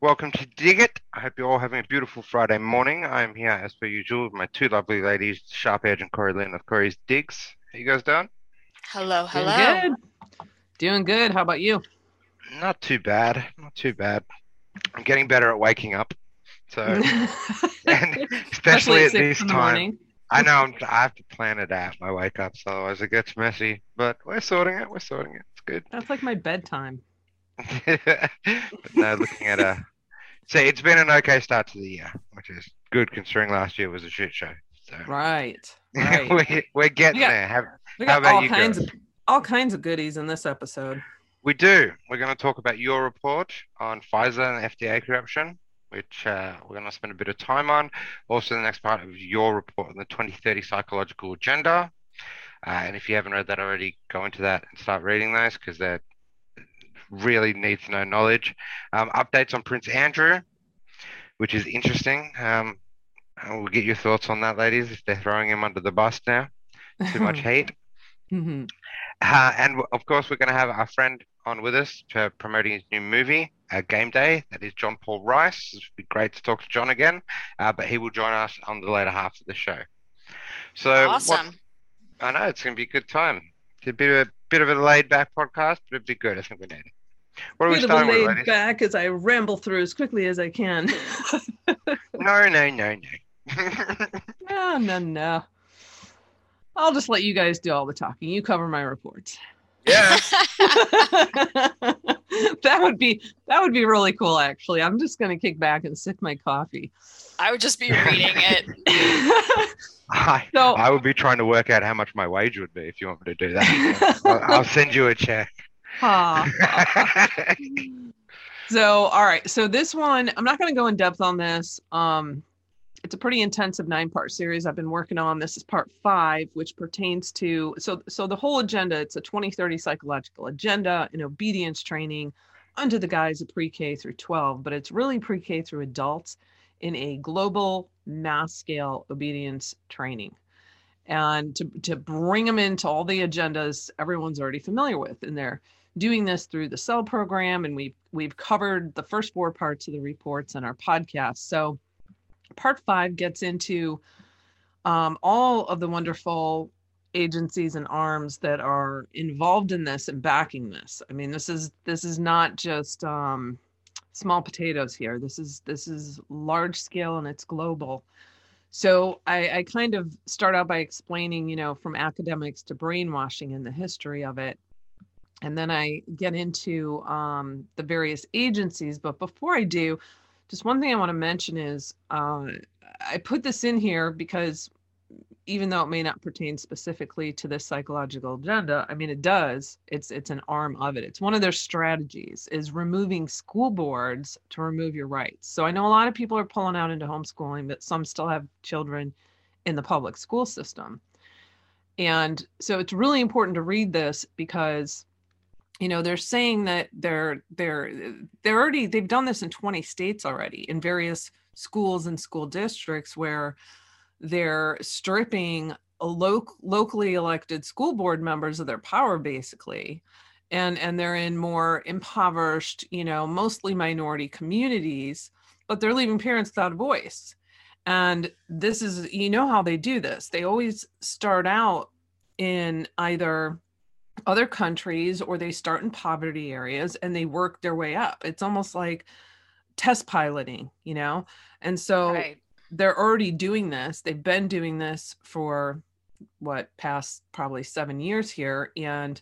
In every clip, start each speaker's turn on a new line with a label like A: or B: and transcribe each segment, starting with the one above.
A: Welcome to Dig It. I hope you're all having a beautiful Friday morning. I'm here as per usual with my two lovely ladies, Sharp Edge and Corey Lynn of Corey's Digs. How you guys doing?
B: Hello, hello.
C: Doing
B: hello.
C: good. Doing good. How about you?
A: Not too bad. Not too bad. I'm getting better at waking up. So, and especially at
C: six
A: this time,
C: morning.
A: I know I'm, I have to plan it out my wake up, so otherwise it gets messy. But we're sorting it. We're sorting it. It's good.
C: That's like my bedtime.
A: but no, looking at a. See, it's been an okay start to the year, which is good considering last year was a shit show. So
C: Right. Right.
A: we're, we're getting
C: We got-
A: there. Have,
C: We
A: How
C: got
A: about
C: all
A: you
C: kinds
A: girls?
C: of all kinds of goodies in this episode.
A: we do. We're going to talk about your report on Pfizer and FDA corruption, which uh, we're going to spend a bit of time on. Also, the next part of your report on the 2030 psychological agenda. Uh, and if you haven't read that already, go into that and start reading those because they're really need to know knowledge. Um, updates on Prince Andrew, which is interesting. Um, we'll get your thoughts on that, ladies, if they're throwing him under the bus now. Too much hate.
C: Mhm.
A: Uh, and of course, we're going to have our friend on with us to promoting his new movie, uh, Game Day. That is John Paul Rice. It would be great to talk to John again, uh, but he will join us on the later half of the show. So, what-
B: Awesome.
A: I know it's going to be a good time. It's a bit of a bit of a laid back podcast, but it'd be good. I think we need it. What are we
C: Bit of a
A: starting with,
C: laid
A: ladies?
C: back as I ramble through as quickly as I can.
A: No, no, no, no.
C: no, no, no. I'll just let you guys do all the talking. You cover my reports.
A: Yeah.
C: that would be that would be really cool actually. I'm just gonna kick back and sip my coffee.
B: I would just be reading it.
A: I,
C: So-
A: I would be trying to work out how much my wage would be if you want me to do that. I'll, I'll send you a check.
C: Ha. So, all right. So this one, I'm not going to go in depth on this. Um, it's a pretty intensive nine-part series I've been working on. This is part five, which pertains to so so the whole agenda. It's a 2030 psychological agenda and obedience training under the guise of pre-K through 12, but it's really pre-K through adults in a global mass-scale obedience training. And to, to bring them into all the agendas everyone's already familiar with, and they're doing this through the SEL program and we've we've covered the first four parts of the reports in our podcast so part five gets into um, all of the wonderful agencies and arms that are involved in this and backing this. I mean this is this is not just um, small potatoes here. This is this is large scale and it's global. So I, I kind of start out by explaining you know from academics to brainwashing and the history of it. And then I get into um, the various agencies. But before I do, just one thing I want to mention is uh, I put this in here because even though it may not pertain specifically to this psychological agenda, I mean it does. It's it's an arm of it. It's one of their strategies is removing school boards to remove your rights. So I know a lot of people are pulling out into homeschooling, but some still have children in the public school system. And so it's really important to read this because you know they're saying that they're they're they're already they've done this in 20 states already in various schools and school districts where they're stripping a loc- locally elected school board members of their power basically. And and they're in more impoverished you know mostly minority communities but they're leaving parents without a voice. And this is you know how they do this. They always start out in either other countries or they start in poverty areas and they work their way up. It's almost like test piloting, you know? And so
B: right.
C: they're already doing this. They've been doing this for what past probably 7 years here and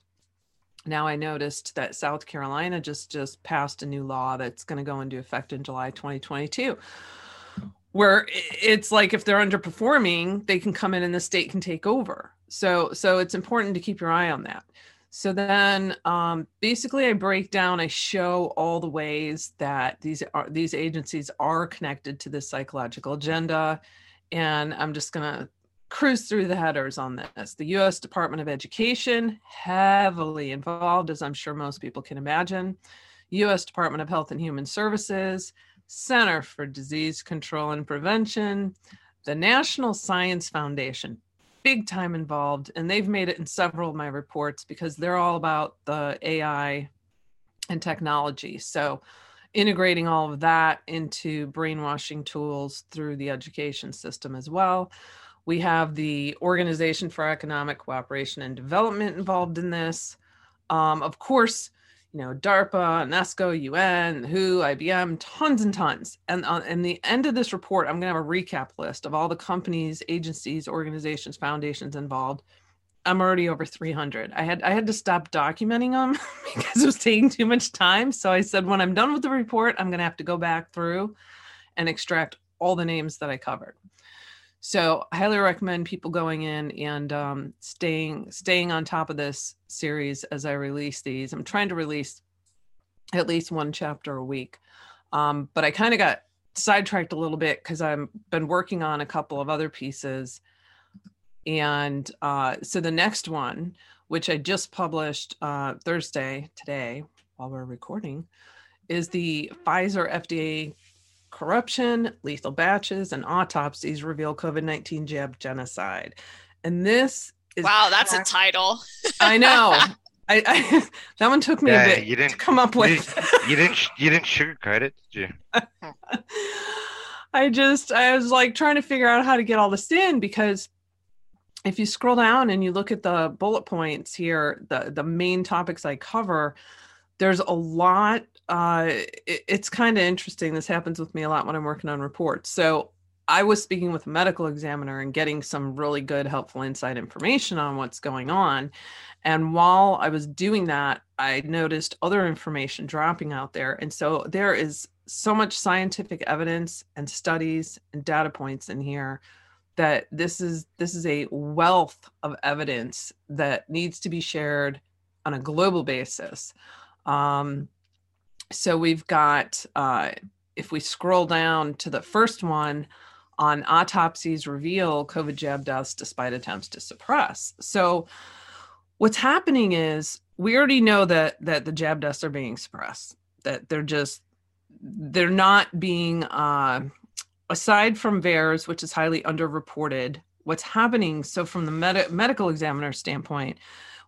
C: now I noticed that South Carolina just just passed a new law that's going to go into effect in July 2022 where it's like if they're underperforming, they can come in and the state can take over. So so it's important to keep your eye on that. So then um, basically I break down, I show all the ways that these are these agencies are connected to this psychological agenda. And I'm just gonna cruise through the headers on this. The US Department of Education, heavily involved, as I'm sure most people can imagine. US Department of Health and Human Services, Center for Disease Control and Prevention, the National Science Foundation, big time involved, and they've made it in several of my reports because they're all about the AI and technology. So, integrating all of that into brainwashing tools through the education system as well. We have the Organization for Economic Cooperation and Development involved in this. Um, of course, you know, DARPA, UNESCO, UN, WHO, IBM, tons and tons. And on uh, in the end of this report, I'm going to have a recap list of all the companies, agencies, organizations, foundations involved. I'm already over 300. I had I had to stop documenting them because it was taking too much time. So I said, when I'm done with the report, I'm going to have to go back through and extract all the names that I covered. So I highly recommend people going in and um, staying staying on top of this series as I release these. I'm trying to release at least one chapter a week, um, but I kind of got sidetracked a little bit because I've been working on a couple of other pieces, and uh, so the next one, which I just published uh, Thursday today while we're recording, is the Pfizer FDA corruption, lethal batches, and autopsies reveal COVID 19 jab genocide. And this is.
B: Wow, that's a title.
C: I know. I, I, that one took me yeah, a bit you didn't, to come up with.
A: You didn't, you didn't you didn't sugarcoat it, did you?
C: I just I was like trying to figure out how to get all this in because if you scroll down and you look at the bullet points here, the the main topics I cover, there's a lot uh, it, it's kind of interesting this happens with me a lot when i'm working on reports. So i was speaking with a medical examiner and getting some really good helpful insight information on what's going on. And while i was doing that i noticed other information dropping out there. And so there is so much scientific evidence and studies and data points in here that this is this is a wealth of evidence that needs to be shared on a global basis. Um, so we've got, uh, if we scroll down to the first one on autopsies reveal COVID jab deaths despite attempts to suppress. So what's happening is we already know that that the jab deaths are being suppressed, that they're just they're not being uh, aside from VAERS, which is highly underreported. What's happening? So from the med- medical examiner standpoint,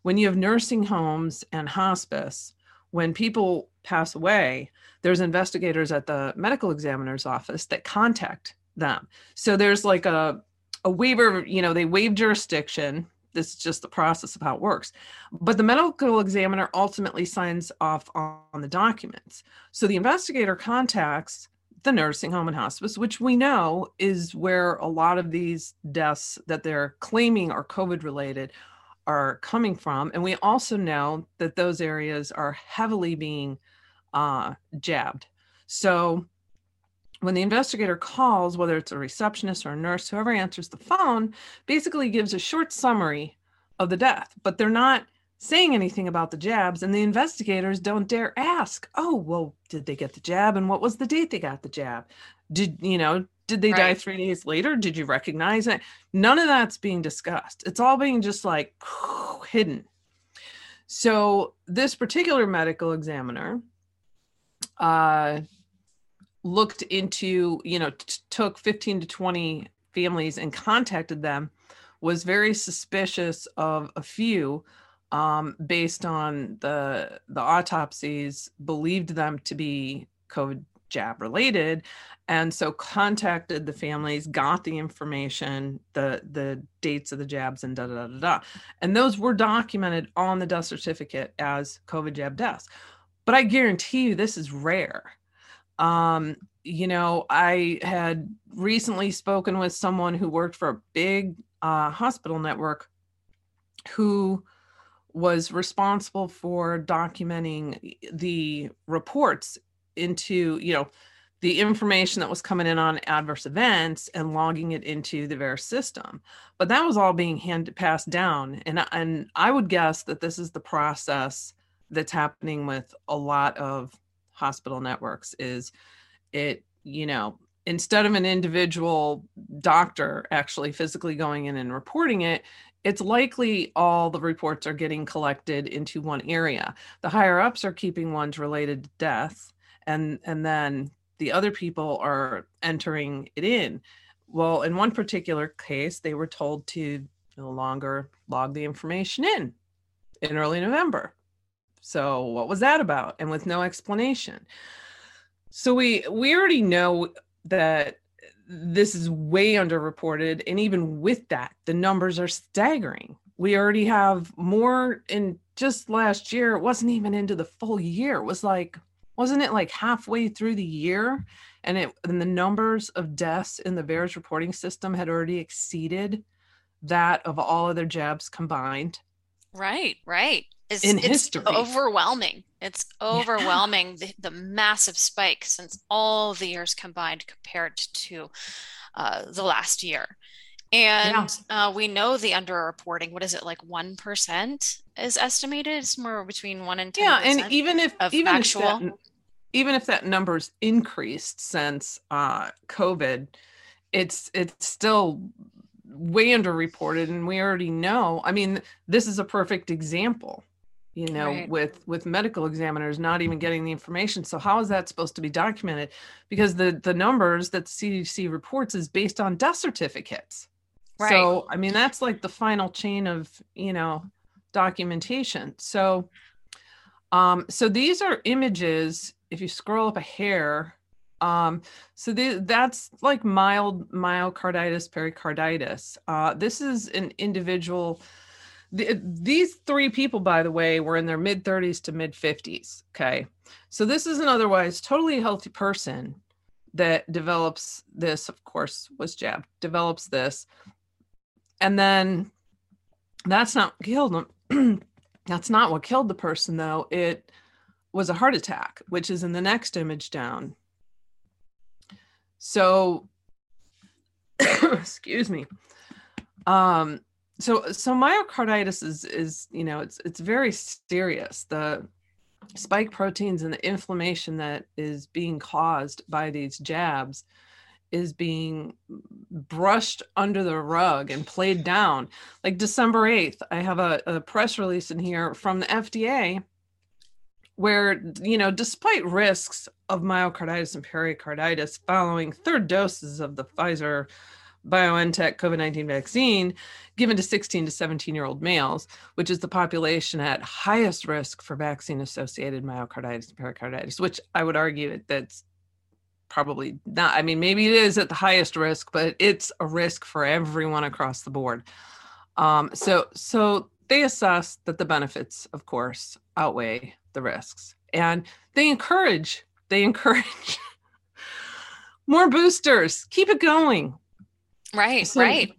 C: when you have nursing homes and hospice, when people pass away, there's investigators at the medical examiner's office that contact them. So there's like a a waiver, you know, they waive jurisdiction. This is just the process of how it works. But the medical examiner ultimately signs off on, on the documents. So the investigator contacts the nursing home and hospice, which we know is where a lot of these deaths that they're claiming are COVID related are coming from. And we also know that those areas are heavily being uh, jabbed. So when the investigator calls, whether it's a receptionist or a nurse, whoever answers the phone, basically gives a short summary of the death, but they're not saying anything about the jabs. And the investigators don't dare ask, oh, well, did they get the jab? And what was the date they got the jab? Did, you know, did they right. die three days later? Did you recognize it? None of that's being discussed. It's all being just like hidden. So this particular medical examiner uh, looked into, you know, t- took 15 to 20 families and contacted them, was very suspicious of a few um, based on the the autopsies, believed them to be COVID jab related and so contacted the families got the information the the dates of the jabs and da da da da and those were documented on the death certificate as covid jab deaths. But i guarantee you this is rare. Um you know i had recently spoken with someone who worked for a big uh, hospital network who was responsible for documenting the reports into you know the information that was coming in on adverse events and logging it into the VAERS system. But that was all being handed passed down. And, and I would guess that this is the process that's happening with a lot of hospital networks is it, you know, instead of an individual doctor actually physically going in and reporting it, it's likely all the reports are getting collected into one area. The higher ups are keeping ones related to death and and then the other people are entering it in well in one particular case they were told to no longer log the information in in early November. So what was that about? And with no explanation. So we we already know that this is way underreported and even with that the numbers are staggering. We already have more in just last year it wasn't even into the full year. It was like wasn't it like halfway through the year and it and the numbers of deaths in the VAERS reporting system had already exceeded that of all other jabs combined.
B: Right, right.
C: It's, in
B: it's
C: history.
B: overwhelming. It's overwhelming yeah. the, the massive spike since all the years combined compared to uh, the last year. And yeah. uh, we know the underreporting. What is it like? One percent is estimated. It's more between one and ten.
C: Yeah, and even if even actual, if that, even if that number's increased since uh, COVID, it's it's still way underreported, and we already know. I mean, this is a perfect example you know right. with with medical examiners not even getting the information so how is that supposed to be documented because the the numbers that the cdc reports is based on death certificates right. so i mean that's like the final chain of you know documentation so um so these are images if you scroll up a hair um so the, that's like mild myocarditis pericarditis uh this is an individual the, these three people, by the way, were in their mid 30s to mid 50s. Okay. So this is an otherwise totally healthy person that develops this, of course, was jabbed, develops this. And then that's not killed them. that's not what killed the person, though. It was a heart attack, which is in the next image down. So, excuse me. Um, so so myocarditis is is you know it's it's very serious the spike proteins and the inflammation that is being caused by these jabs is being brushed under the rug and played down like december 8th i have a, a press release in here from the fda where you know despite risks of myocarditis and pericarditis following third doses of the pfizer BioNTech COVID 19 vaccine given to 16 to 17 year old males, which is the population at highest risk for vaccine associated myocarditis and pericarditis, which I would argue that's probably not. I mean, maybe it is at the highest risk, but it's a risk for everyone across the board. Um, so, so they assess that the benefits, of course, outweigh the risks, and they encourage they encourage more boosters. Keep it going.
B: Right, so, right.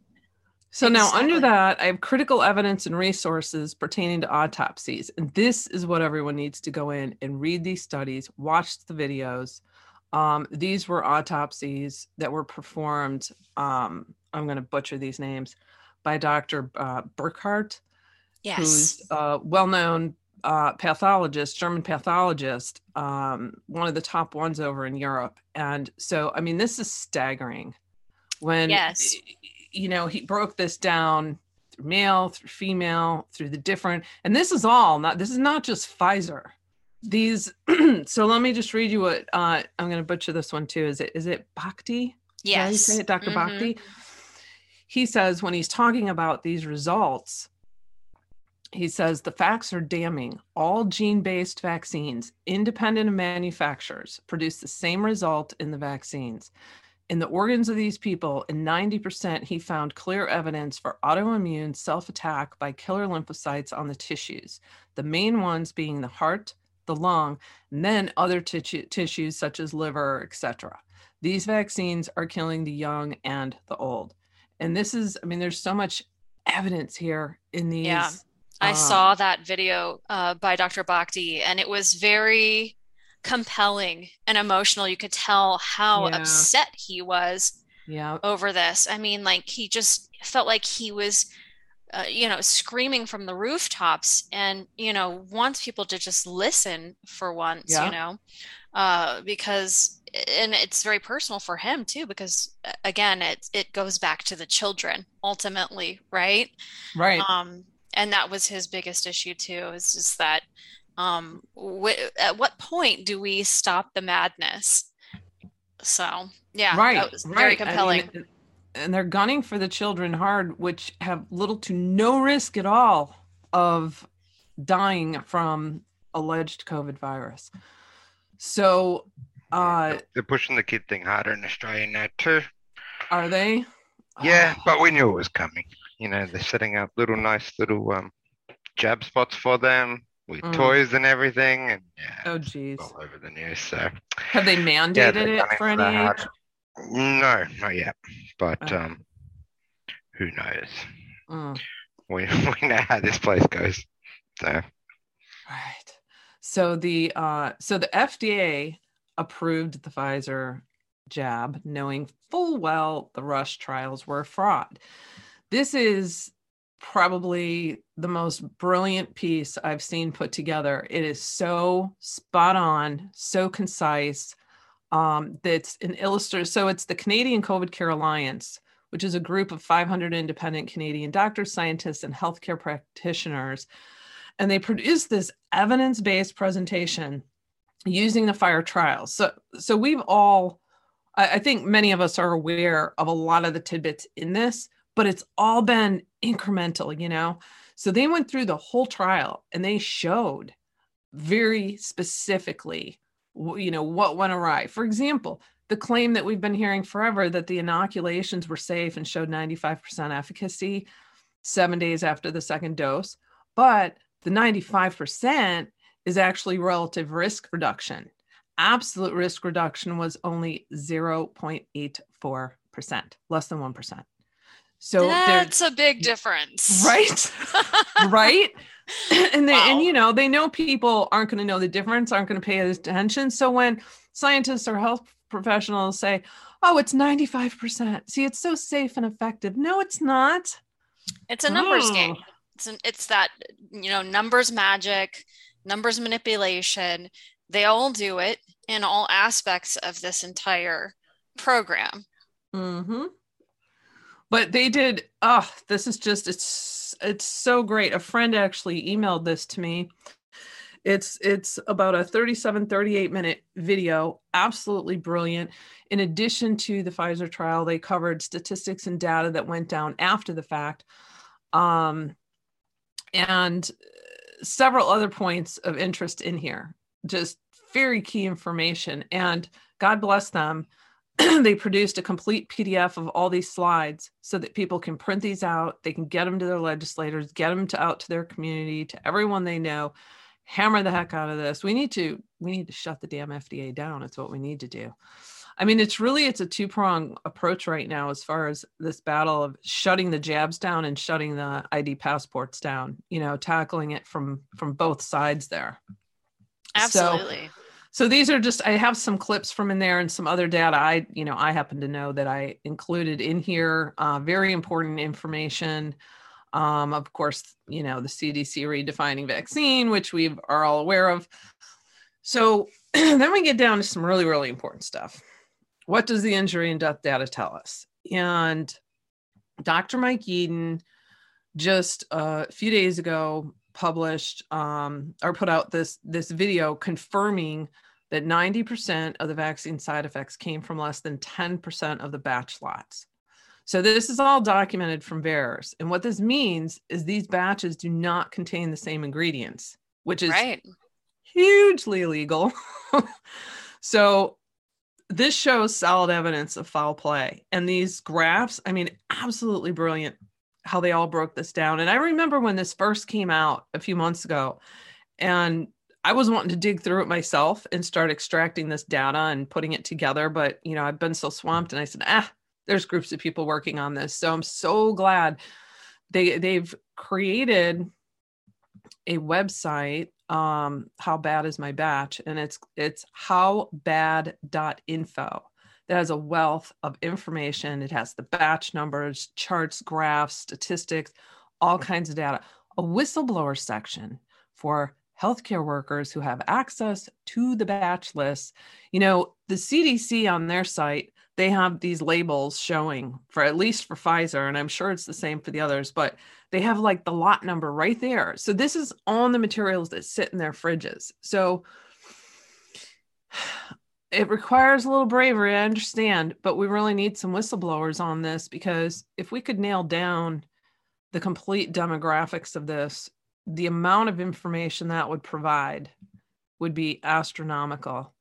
C: So exactly. now under that, I have critical evidence and resources pertaining to autopsies. And this is what everyone needs to go in and read these studies, watch the videos. Um, these were autopsies that were performed, um, I'm going to butcher these names, by Dr. Uh, Burkhardt,
B: yes.
C: who's a well known uh, pathologist, German pathologist, um, one of the top ones over in Europe. And so, I mean, this is staggering. When
B: yes.
C: you know he broke this down through male through female through the different and this is all not this is not just pfizer. These so let me just read you what uh i'm going to butcher this one too. Is it is it bhakdi
B: yes.
C: it dr mm-hmm. bhakdi he says when he's talking about these results he says the facts are damning. All gene based vaccines, independent of manufacturers, produce the same result in the vaccines in the organs of these people, in 90%, he found clear evidence for autoimmune self attack by killer lymphocytes on the tissues, the main ones being the heart, the lung, and then other t- tissues such as liver, etc. These vaccines are killing the young and the old. And this is, I mean, there's so much evidence here in these.
B: Yeah. I um, saw that video uh, by Dr. Bhakdi, and it was very compelling and emotional. You could tell how yeah. upset he was
C: yeah.
B: over this. I mean, like he just felt like he was, uh, you know, screaming from the rooftops and, you know, wants people to just listen for once, yeah. you know, uh, because, and it's very personal for him too, because again, it, it goes back to the children ultimately, right?
C: Right.
B: Um, and that was his biggest issue too, is just that, um, wh- at what point do we stop the madness? So yeah,
C: right,
B: that was very compelling. I
C: mean, and they're gunning for the children hard, which have little to no risk at all of dying from alleged COVID virus. So uh,
A: they're pushing the kid thing harder in Australia now too.
C: Are they?
A: Yeah, oh. but we knew it was coming. You know, they're setting up little nice little um, jab spots for them with mm. toys and everything, and yeah,
C: oh geez,
A: all over the news. So
C: have they mandated yeah, it for any age?
A: No, not yet. But um, who knows? Mm. We we know how this place goes. So
C: right. So the uh, so the FDA approved the Pfizer jab, knowing full well the Rush trials were a fraud. This is probably the most brilliant piece I've seen put together. It is so spot on, so concise. Um, that's an illustrator. So it's the Canadian COVID Care Alliance, which is a group of 500 independent Canadian doctors, scientists, and healthcare practitioners. And they produced this evidence based presentation using the Pfizer trials. So, so we've all, I, I think many of us are aware of a lot of the tidbits in this, but it's all been incremental, you know? So they went through the whole trial and they showed very specifically, you know, what went awry. For example, the claim that we've been hearing forever that the inoculations were safe and showed 95% efficacy seven days after the second dose. But the 95% is actually relative risk reduction. Absolute risk reduction was only 0.84%, less than 1%.
B: So that's a big difference.
C: Right. right. and they, wow. and you know, they know people aren't going to know the difference, aren't going to pay attention. So when scientists or health professionals say, "Oh, it's 95%." See, it's so safe and effective. No, it's not.
B: It's a numbers oh. game. It's an, it's that, you know, numbers magic, numbers manipulation. They all do it in all aspects of this entire program.
C: Mhm but they did oh this is just it's it's so great. A friend actually emailed this to me. It's it's about a 37 38 minute video absolutely brilliant. In addition to the pfizer trial they covered statistics and data that went down after the fact. Um, and several other points of interest in here. Just very key information and god bless them they produced a complete PDF of all these slides so that people can print these out. They can get them to their legislators, get them to out to their community, to everyone they know. Hammer the heck out of this. We need to we need to shut the damn FDA down. It's what we need to do. I mean, it's really it's a two prong approach right now as far as this battle of shutting the jabs down and shutting the ID passports down. You know, tackling it from from both sides there.
B: Absolutely. So,
C: so these are just i have some clips from in there and some other data i you know i happen to know that i included in here uh, very important information. Um, of course you know the cdc redefining vaccine which we are all aware of. So then we get down to some really really important stuff. What does the injury and death data tell us? And dr mike yeadon just uh, a few days ago published um, or put out this this video confirming that 90% of the vaccine side effects came from less than 10% of the batch lots. So this is all documented from VAERS. And what this means is these batches do not contain the same ingredients, which is right. hugely illegal. so this shows solid evidence of foul play. And these graphs, I mean, absolutely brilliant how they all broke this down. And I remember when this first came out a few months ago, and I was wanting to dig through it myself and start extracting this data and putting it together. But, you know, I've been so swamped and I said, ah, there's groups of people working on this. So I'm so glad they they've created a website um how bad is my batch and it's it's how howbad.info that has a wealth of information. It has the batch numbers, charts, graphs, statistics, all kinds of data. A whistleblower section for healthcare workers who have access to the batch lists. You know, the CDC on their site, they have these labels showing for at least for Pfizer, and I'm sure it's the same for the others, but they have like the lot number right there. So this is on the materials that sit in their fridges. So it requires a little bravery, I understand, but we really need some whistleblowers on this because if we could nail down the complete demographics of this, the amount of information that would provide would be astronomical.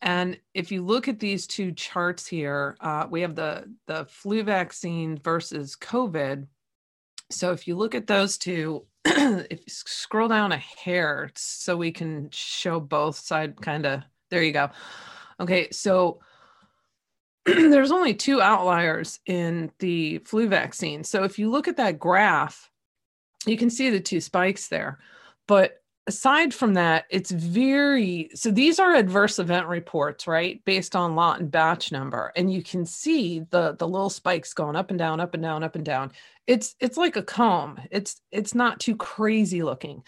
C: And if you look at these two charts here, uh, we have the, the flu vaccine versus COVID. So if you look at those two, if you scroll down a hair so we can show both side kind of, there you go. Okay, so there's only two outliers in the flu vaccine. So if you look at that graph, you can see the two spikes there. But aside from that, it's very so these are adverse event reports, right? Based on lot and batch number. And you can see the the little spikes going up and down, up and down, up and down. It's it's like a comb. It's it's not too crazy looking.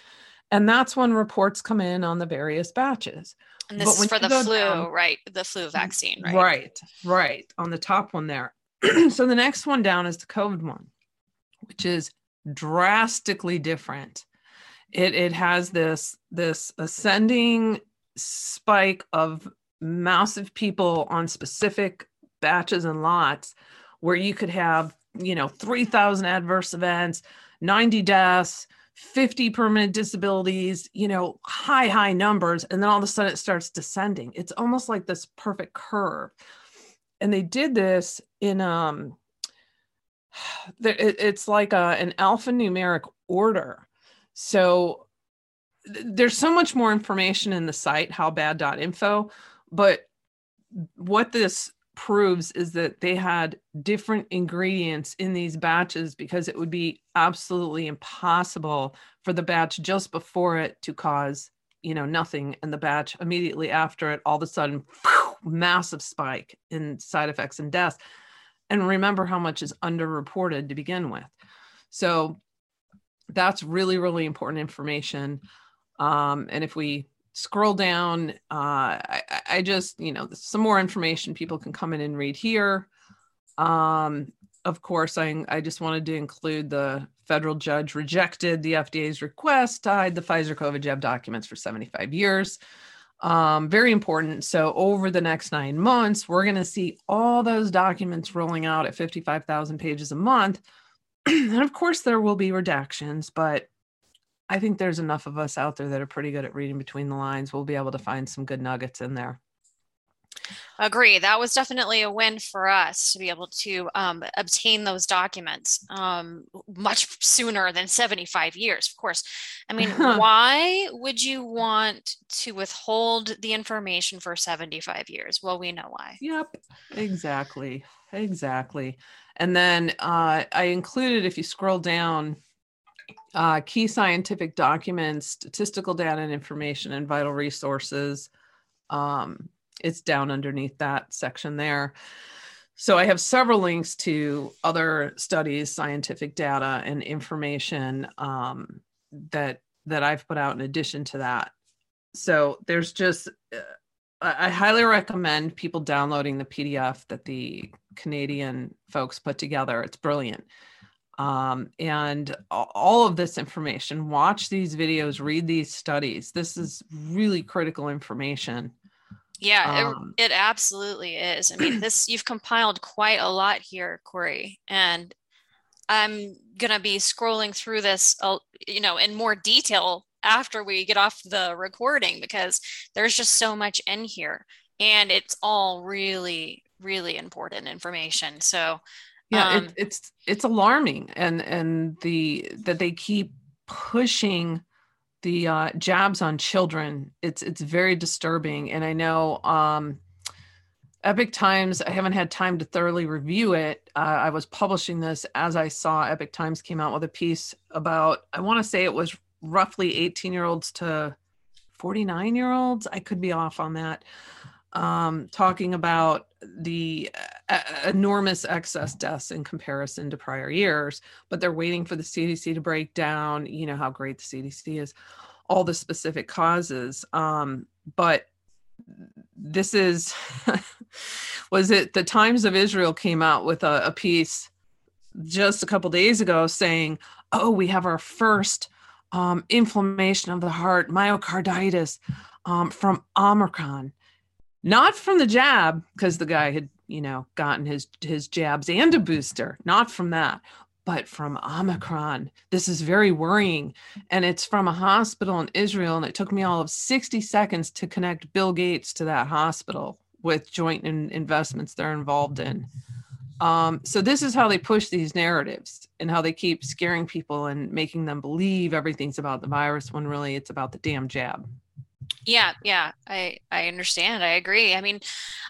C: And that's when reports come in on the various batches.
B: And this is for the flu, down, right? The flu vaccine, right?
C: Right, right. On the top one there. so the next one down is the COVID one, which is drastically different it it has this this ascending spike of massive people on specific batches and lots where you could have you know 3000 adverse events 90 deaths 50 permanent disabilities you know high high numbers and then all of a sudden it starts descending. It's almost like this perfect curve. And they did this in um it's like a, an alphanumeric order. So there's so much more information in the site, howbad.info, but what this proves is that they had different ingredients in these batches because it would be absolutely impossible for the batch just before it to cause you know nothing and the batch immediately after it all of a sudden massive spike in side effects and deaths. And remember how much is underreported to begin with. So that's really really important information. Um, and if we scroll down uh, I, I, just you know some more information people can come in and read here. Um, of course I, I just wanted to include the federal judge rejected the fda's request to hide the pfizer covid jab documents for 75 years. Um, very important. So over the next nine months we're going to see all those documents rolling out at 55000 pages a month. And of course there will be redactions but i think there's enough of us out there that are pretty good at reading between the lines. We'll be able to find some good nuggets in there.
B: Agree. That was definitely a win for us to be able to um, obtain those documents um, much sooner than 75 years of course. I mean why would you want to withhold the information for 75 years? Well we know why.
C: Yep. Exactly. Exactly. And then uh, I included, if you scroll down, uh, key scientific documents, statistical data and information, and vital resources. Um, it's down underneath that section there. So I have several links to other studies, scientific data, and information um, that that I've put out in addition to that. So there's just uh, I highly recommend people downloading the PDF that the Canadian folks put together. It's brilliant. Um, and all of this information, watch these videos, read these studies. This is really critical information.
B: Yeah, um, it, it absolutely is. I mean, this you've compiled quite a lot here, Corey, and I'm gonna be scrolling through this, you know, in more detail after we get off the recording because there's just so much in here and it's all really really important information so
C: yeah um, it, it's it's alarming and and the that they keep pushing the uh, jabs on children it's it's very disturbing and i know um Epoch Times i haven't had time to thoroughly review it uh, i was publishing this as i saw Epoch Times came out with a piece about i want to say it was roughly 18 year olds to 49 year olds. I could be off on that. Um, talking about the enormous excess deaths in comparison to prior years, but they're waiting for the CDC to break down, you know, how great the CDC is, all the specific causes. Um, but this is, was it the Times of Israel came out with a, a piece just a couple days ago saying, oh, we have our first um, inflammation of the heart, myocarditis um, from Omicron. not from the jab because the guy had you know gotten his his jabs and a booster not from that but from omicron. This is very worrying. And it's from a hospital in israel and it took me all of 60 seconds to connect bill gates to that hospital with joint in- investments they're involved in. Um, so this is how they push these narratives and how they keep scaring people and making them believe everything's about the virus when really it's about the damn jab
B: yeah yeah i i understand i agree i mean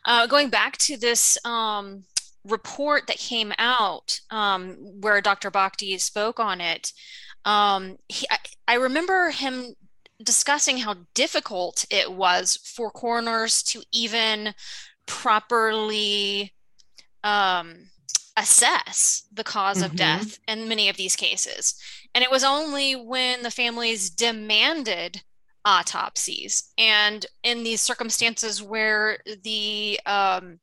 B: uh, going back to this um, report that came out um, where dr bhakdi spoke on it um, he, I, I remember him discussing how difficult it was for coroners to even properly um, assess the because mm-hmm. of death in many of these cases. And it was only when the families demanded autopsies. And in these circumstances where the um,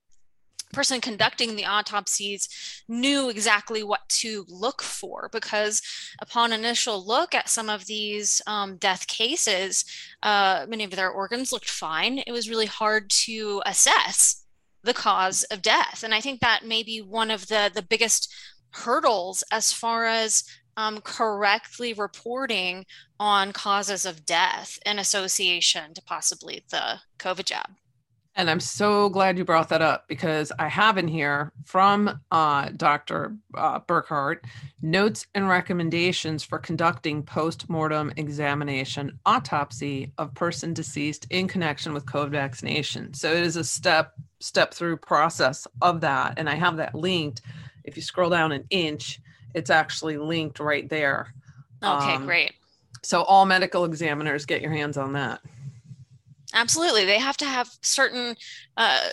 B: person conducting the autopsies knew exactly what to look for because upon initial look at some of these um, death cases uh, many of their organs looked fine. It was really hard to assess the cause of death. And i think that may be one of the the biggest hurdles as far as um, correctly reporting on causes of death in association to possibly the COVID jab.
C: And I'm so glad you brought that up because I have in here from uh, Dr. Uh, Burkhardt notes and recommendations for conducting post mortem examination autopsy of person deceased in connection with COVID vaccination. So it is a step step through process of that, and I have that linked. If you scroll down an inch, it's actually linked right there.
B: Okay, um, great.
C: So all medical examiners get your hands on that.
B: Absolutely, they have to have certain uh,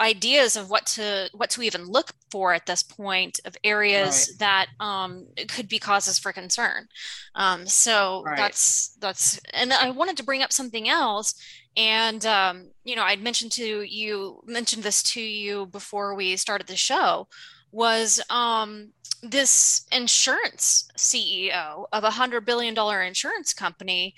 B: ideas of what to what to even look for at this point of areas right. that um, could be causes for concern. Um, so right. that's that's and I wanted to bring up something else. And um, you know, I'd mentioned to you mentioned this to you before we started the show was um, this insurance CEO of a hundred billion dollar insurance company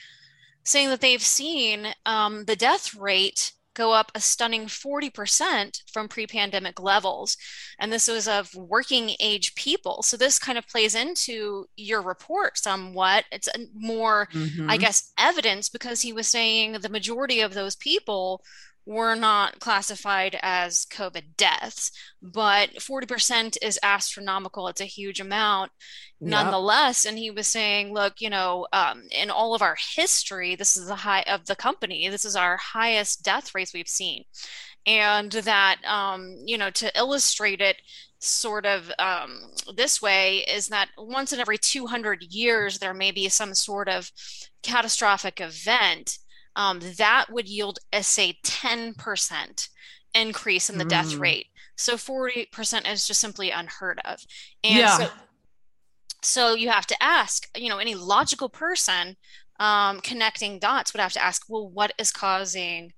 B: saying that they've seen um, the death rate go up a stunning 40% from pre-pandemic levels. And this was of working age people. So this kind of plays into your report somewhat. It's more mm-hmm. i guess evidence because he was saying the majority of those people were not classified as COVID deaths, but 40% is astronomical. It's a huge amount nonetheless. And he was saying, look, you know, um, in all of our history, this is the high of the company, this is our highest death rates we've seen. And that, um, you know, to illustrate it, sort of um, this way is that once in every 200 years there may be some sort of catastrophic event um, that would yield a say 10% increase in the mm. death rate. So 40% is just simply unheard of. And yeah. so, so you have to ask, you know, any logical person um, connecting dots would have to ask, well, what is causing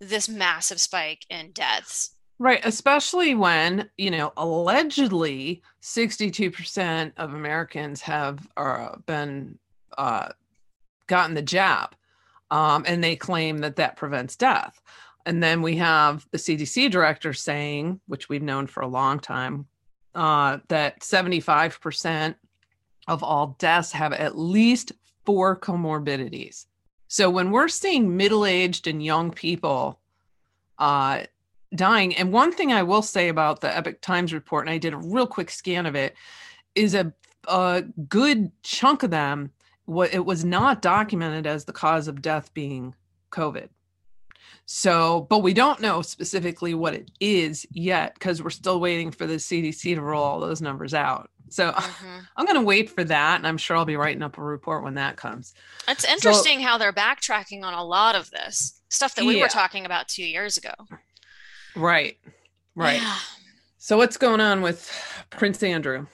B: this massive spike in deaths?
C: Right, especially when, you know, allegedly 62% of Americans have uh, been uh, gotten the jab um, and they claim that that prevents death. And then we have the CDC director saying, which we've known for a long time, uh, that 75% of all deaths have at least four comorbidities. So when we're seeing middle aged and young people uh, dying, and one thing I will say about the Epoch Times report, and I did a real quick scan of it, is a, a good chunk of them what it was not documented as the cause of death being COVID. So, but we don't know specifically what it is yet because we're still waiting for the CDC to roll all those numbers out. So mm-hmm. I'm going to wait for that, and I'm sure I'll be writing up a report when that comes.
B: It's interesting so, how they're backtracking on a lot of this stuff that we yeah. were talking about two years ago.
C: Right, right. Yeah. So what's going on with Prince Andrew?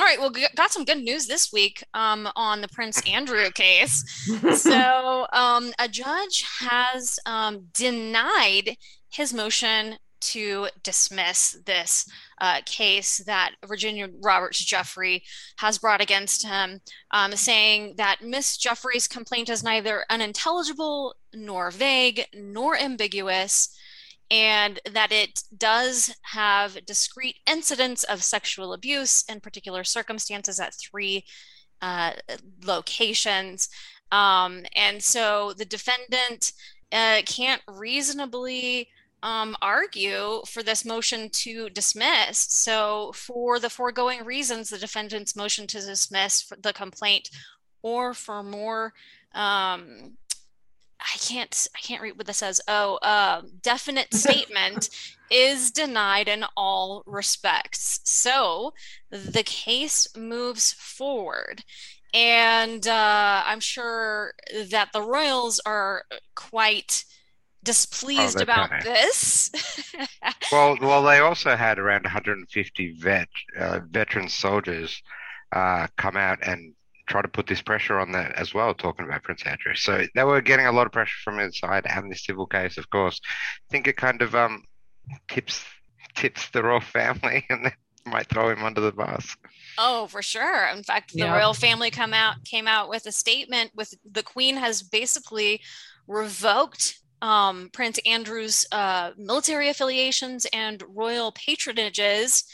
B: All right, well, got some good news this week um, on the Prince Andrew case. so, um, a judge has um, denied his motion to dismiss this uh, case that Virginia Roberts Giuffre has brought against him, um, saying that Miss Giuffre's complaint is neither unintelligible nor vague nor ambiguous and that it does have discrete incidents of sexual abuse in particular circumstances at three uh, locations. Um, and so the defendant uh, can't reasonably um, argue for this motion to dismiss. So, for the foregoing reasons, the defendant's motion to dismiss the complaint or for more um, I can't I can't read what this says. Oh, uh, definite statement is denied in all respects. So the case moves forward. And uh, I'm sure that the Royals are quite displeased oh, about this.
A: well, well, they also had around 150 vet uh, veteran soldiers uh, come out and try to put this pressure on that as well, talking about Prince Andrew. So they were getting a lot of pressure from inside, and this civil case, of course. I think it kind of um, tips tips the royal family and they might throw him under the bus.
B: Oh, for sure. In fact, the yeah. royal family come out came out with a statement with the Queen has basically revoked um, Prince Andrew's uh, military affiliations and royal patronages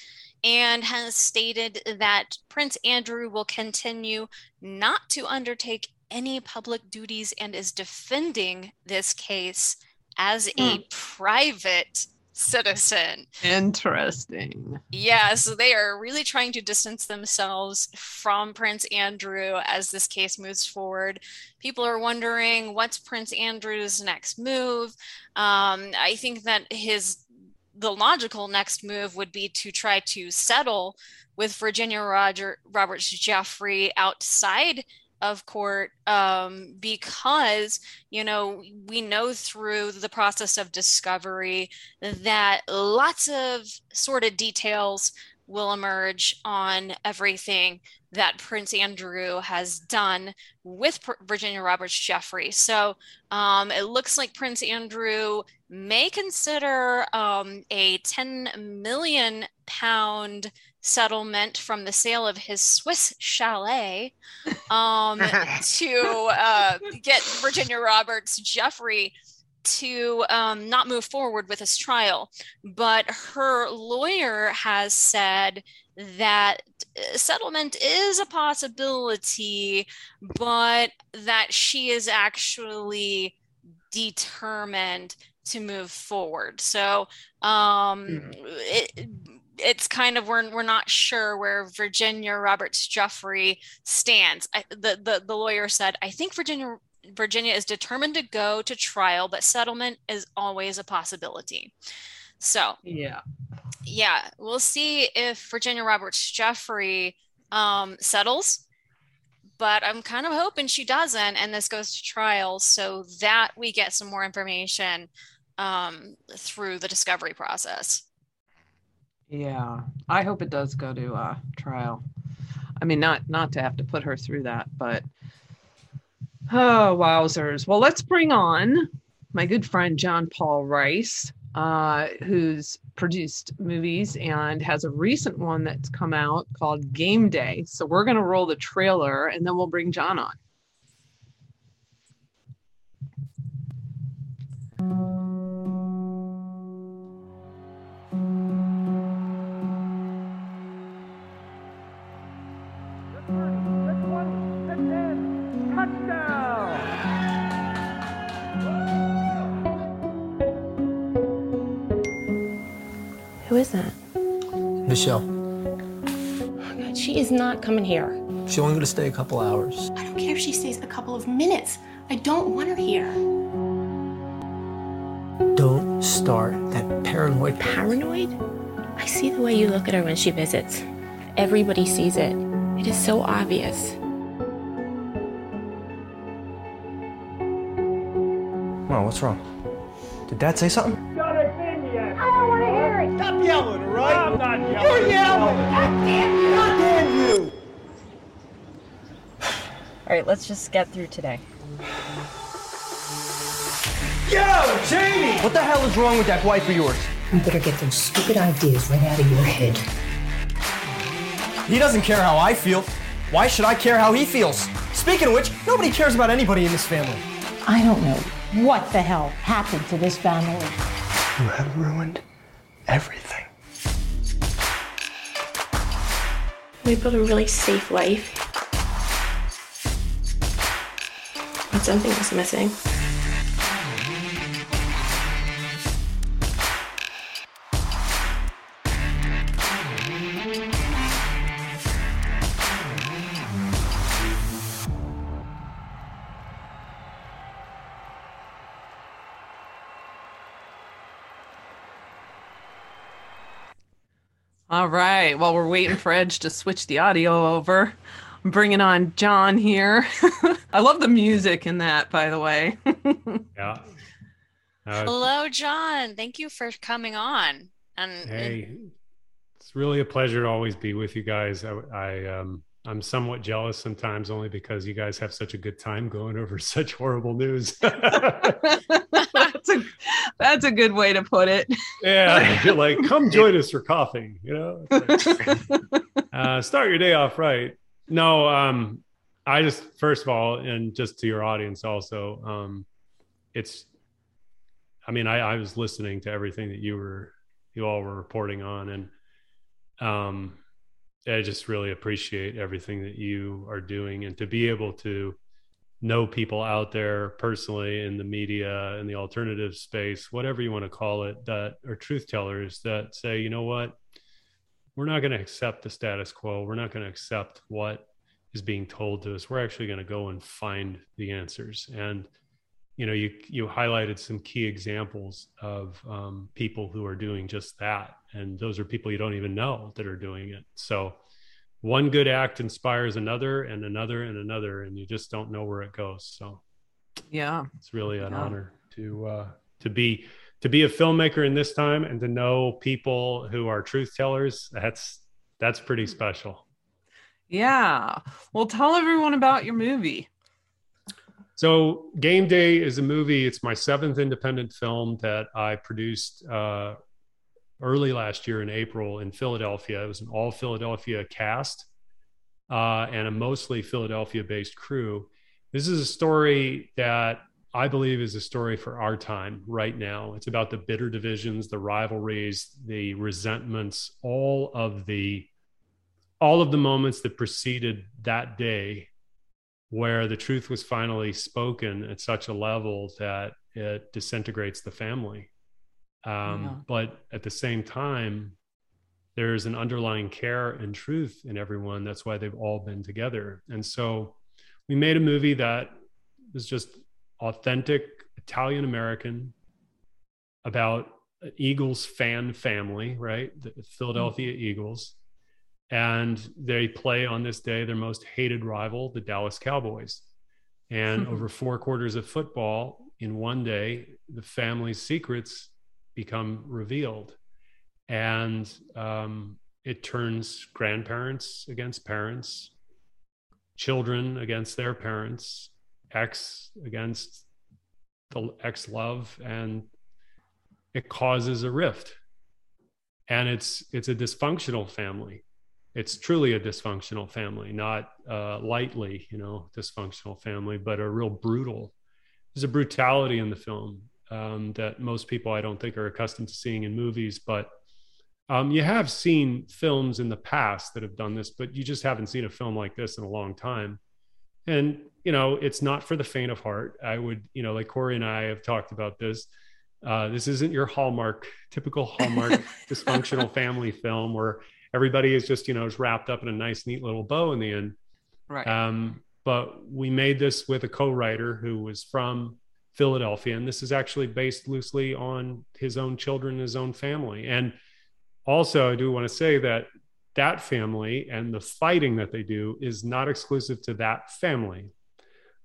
B: and has stated that Prince Andrew will continue not to undertake any public duties and is defending this case as a mm. private citizen.
C: Interesting.
B: Yeah, so they are really trying to distance themselves from Prince Andrew as this case moves forward. People are wondering what's Prince Andrew's next move. Um, I think that his the logical next move would be to try to settle with Virginia Roger Roberts Giuffre outside of court um, because you know we know through the process of discovery that lots of sort of details will emerge on everything that Prince Andrew has done with Virginia Roberts Giuffre. So um, it looks like Prince Andrew may consider um, a 10 million pound settlement from the sale of his Swiss chalet um, to uh, get Virginia Roberts Giuffre to um, not move forward with this trial. But her lawyer has said that uh, settlement is a possibility, but that she is actually determined to move forward. So um, mm. it, it's kind of we're we're not sure where Virginia Roberts Giuffre stands. I, the, the the lawyer said, I think Virginia Virginia is determined to go to trial, but settlement is always a possibility. So
C: yeah,
B: yeah, we'll see if Virginia Roberts Giuffre um, settles. But I'm kind of hoping she doesn't, and this goes to trial so that we get some more information um, through the discovery process.
C: Yeah, I hope it does go to uh, trial. I mean, not not to have to put her through that, but oh wowzers! Well, let's bring on my good friend John Paul Rice, uh, who's produced movies and has a recent one that's come out called Game Day. So we're gonna roll the trailer, and then we'll bring John on.
D: Who is that?
E: Michelle.
D: God, she is not coming here.
E: She's only gonna stay a couple hours.
D: I don't care if she stays a couple of minutes. I don't want her here.
E: Don't start that paranoid.
D: Paranoid? I see the way you look at her when she visits. Everybody sees it. It is so obvious.
E: Mom, what's wrong? Did Dad say something?
F: Right, let's just get through today.
G: Yo, Jamie!
E: What the hell is wrong with that wife of yours?
H: You better get those stupid ideas right out of your head.
E: He doesn't care how I feel. Why should I care how he feels? Speaking of which, nobody cares about anybody in this family.
H: I don't know what the hell happened to this family.
I: You have ruined everything.
D: We built a really safe life. Something was missing.
C: All right. While we're waiting for Edge to switch the audio over, bringing on John here. I love the music in that, by the way.
J: yeah.
B: Uh, Hello, John. Thank you for coming on. And
J: hey, it's really a pleasure to always be with you guys. I, I um, I'm somewhat jealous sometimes, only because you guys have such a good time going over such horrible news.
C: that's a that's a good way to put it.
J: yeah, like come join us for coffee. You know, like, uh, start your day off right. No, um, I just first of all, and just to your audience also, um, it's. I mean, I, I was listening to everything that you were, you all were reporting on, and um, I just really appreciate everything that you are doing, and to be able to know people out there personally in the media in the alternative space, whatever you want to call it, that are truth tellers that say, you know what, we're not going to accept the status quo. We're not going to accept what is being told to us. We're actually going to go and find the answers. And you know, you you highlighted some key examples of um, people who are doing just that, and those are people you don't even know that are doing it. So one good act inspires another and another and another and you just don't know where it goes so
C: yeah
J: it's really an yeah. honor to uh to be to be a filmmaker in this time and to know people who are truth tellers that's that's pretty special
C: yeah well tell everyone about your movie
J: so game day is a movie it's my seventh independent film that i produced uh early last year in April in Philadelphia. It was an all Philadelphia cast uh, and a mostly Philadelphia based crew. This is a story that I believe is a story for our time right now. It's about the bitter divisions, the rivalries, the resentments, all of the all of the moments that preceded that day where the truth was finally spoken at such a level that it disintegrates the family um, yeah. But at the same time, there's an underlying care and truth in everyone. That's why they've all been together. And so we made a movie that was just authentic Italian American about Eagles fan family, right? The Philadelphia mm-hmm. Eagles. And they play on this day their most hated rival, the Dallas Cowboys. And over four quarters of football in one day, the family's secrets become revealed and um, it turns grandparents against parents children against their parents ex against the X love and it causes a rift and it's it's a dysfunctional family it's truly a dysfunctional family not uh, lightly you know dysfunctional family but a real brutal there's a brutality in the film um, that most people I don't think are accustomed to seeing in movies. But um, you have seen films in the past that have done this, but you just haven't seen a film like this in a long time. And you know, it's not for the faint of heart. I would, you know, like Corey and I have talked about this. Uh, this isn't your Hallmark, typical Hallmark dysfunctional family film where everybody is just, you know, is wrapped up in a nice, neat little bow in the end.
C: Right.
J: Um, but we made this with a co-writer who was from Philadelphia. And this is actually based loosely on his own children, his own family. And also, I do want to say that that family and the fighting that they do is not exclusive to that family.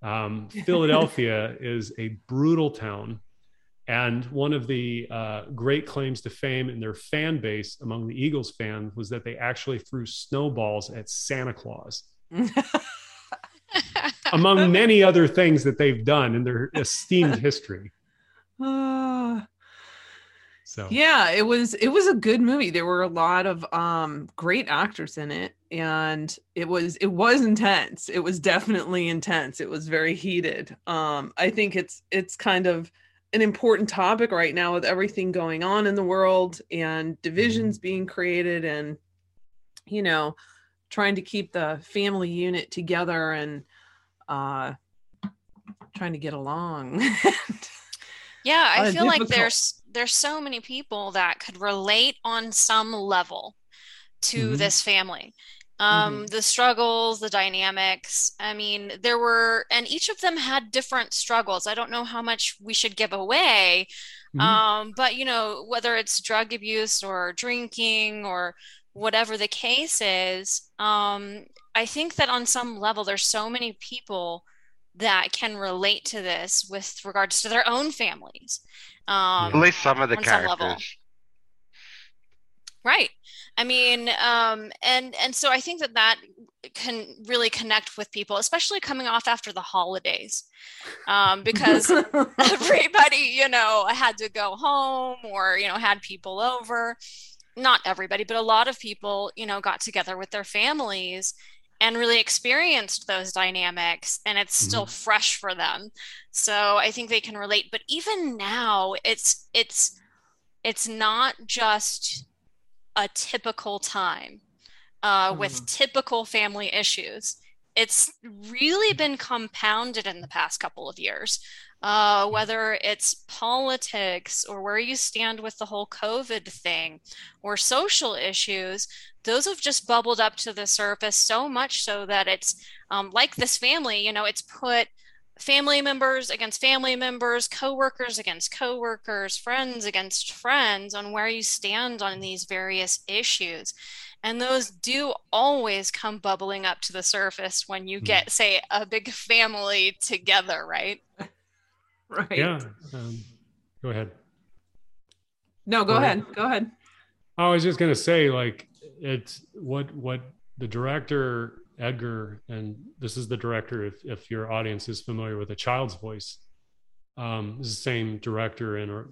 J: Um, Philadelphia is a brutal town. And one of the uh, great claims to fame in their fan base among the Eagles fans was that they actually threw snowballs at Santa Claus. among many other things that they've done in their esteemed history.
C: Uh, so yeah, it was it was a good movie. There were a lot of um great actors in it, and it was it was intense. It was definitely intense. It was very heated. Um, I think it's it's kind of an important topic right now with everything going on in the world and divisions mm-hmm. being created and you know trying to keep the family unit together and uh trying to get along
B: yeah i feel like there's there's so many people that could relate on some level to mm-hmm. this family um, mm-hmm. the struggles, the dynamics. I mean, there were, and each of them had different struggles. I don't know how much we should give away, mm-hmm. um, but you know, whether it's drug abuse or drinking or whatever the case is, um, I think that on some level, there's so many people that can relate to this with regards to their own families.
A: Um, At least some of the characters.
B: Right. I mean, um, and and so I think that that can really connect with people, especially coming off after the holidays, um, because everybody, you know, had to go home or you know had people over. Not everybody, but a lot of people, you know, got together with their families and really experienced those dynamics and it's still mm-hmm. fresh for them so i think they can relate but even now it's it's it's not just a typical time uh, with typical family issues. It's really been compounded in the past couple of years, uh, whether it's politics or where you stand with the whole COVID thing or social issues. Those have just bubbled up to the surface so much so that it's um, like this family, you know, it's put family members against family members, coworkers against coworkers, friends against friends on where you stand on these various issues. And those do always come bubbling up to the surface when you get, say, a big family together, right?
C: right.
J: Yeah. Um, go ahead.
C: No, go, go ahead. ahead. Go ahead.
J: I was just going to say, like, it's what what the director Edgar, and this is the director. If, if your audience is familiar with A Child's Voice, um, is the same director and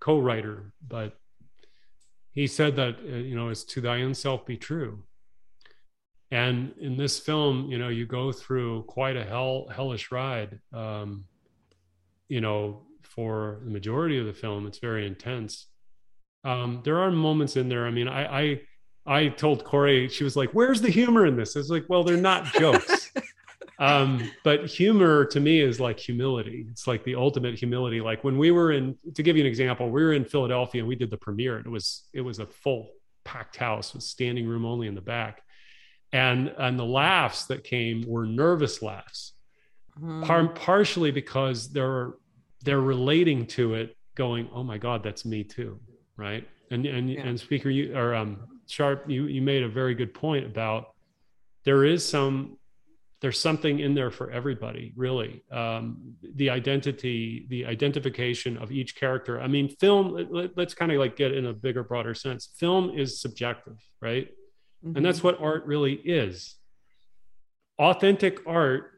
J: co-writer, but he said that uh, you know, it's to thy own self be true. And in this film, you know, you go through quite a hell hellish ride. Um, you know, for the majority of the film, it's very intense. Um, there are moments in there. I mean, I, I I told Corey, she was like, "Where's the humor in this?" I was like, "Well, they're not jokes." um, but humor to me is like humility. It's like the ultimate humility. Like when we were in, to give you an example, we were in Philadelphia and we did the premiere. And it was it was a full packed house with standing room only in the back, and and the laughs that came were nervous laughs, mm. Par- partially because they're they're relating to it, going, "Oh my God, that's me too," right? And and yeah. and speaker, you or um, Sharp, you you made a very good point about there is some there's something in there for everybody really um, the identity the identification of each character i mean film let, us kind of like get in a bigger broader sense film is subjective right mm-hmm. and that's what art really is authentic art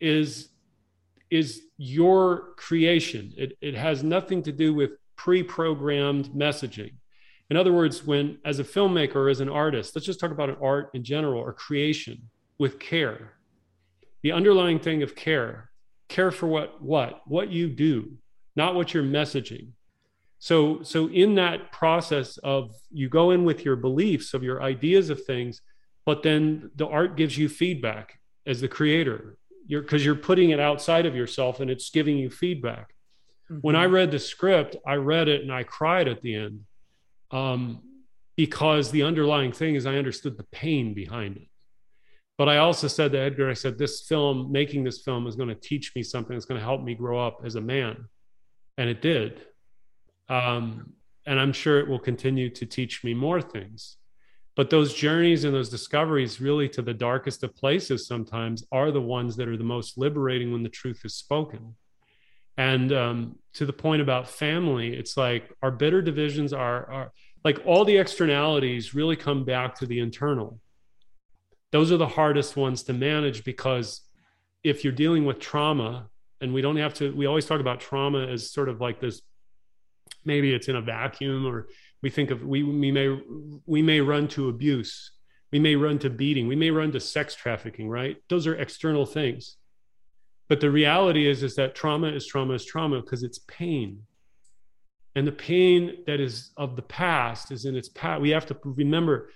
J: is is your creation it, it has nothing to do with pre-programmed messaging in other words, when as a filmmaker as an artist, let's just talk about an art in general or creation with care. The underlying thing of care, care for what what what you do, not what you're messaging. So so in that process of you go in with your beliefs of your ideas of things, but then the art gives you feedback as the creator. You're because you're putting it outside of yourself and it's giving you feedback. Mm-hmm. When I read the script, I read it and I cried at the end um, because the underlying thing is I understood the pain behind it. But I also said to Edgar, I said, this film, making this film is going to teach me something that's going to help me grow up as a man. And it did. Um, and I'm sure it will continue to teach me more things. But those journeys and those discoveries, really to the darkest of places, sometimes are the ones that are the most liberating when the truth is spoken. And um, to the point about family, it's like our bitter divisions are, are like all the externalities really come back to the internal. Those are the hardest ones to manage because if you're dealing with trauma, and we don't have to, we always talk about trauma as sort of like this maybe it's in a vacuum or we think of we, we may we may run to abuse we may run to beating we may run to sex trafficking right those are external things but the reality is, is that trauma is trauma is trauma because it's pain. and the pain that is of the past is in its past. We have to remember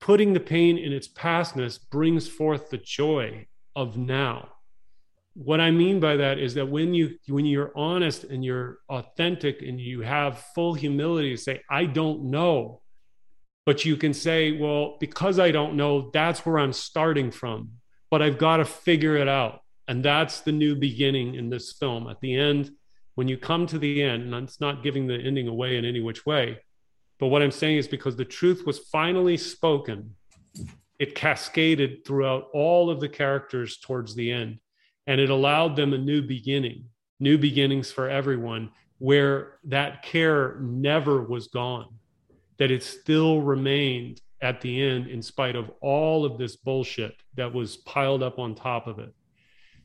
J: putting the pain in its pastness brings forth the joy of now. What I mean by that is that when you when you're honest and you're authentic and you have full humility to say, I don't know, but you can say, well, because I don't know, that's where I'm starting from, but I've got to figure it out. And that's the new beginning in this film. At the end, when you come to the end, and it's not giving the ending away in any which way, but what I'm saying is because the truth was finally spoken, it cascaded throughout all of the characters towards the end, and it allowed them a new beginning, new beginnings for everyone, where that care never was gone, that it still remained at the end in spite of all of this bullshit that was piled up on top of it.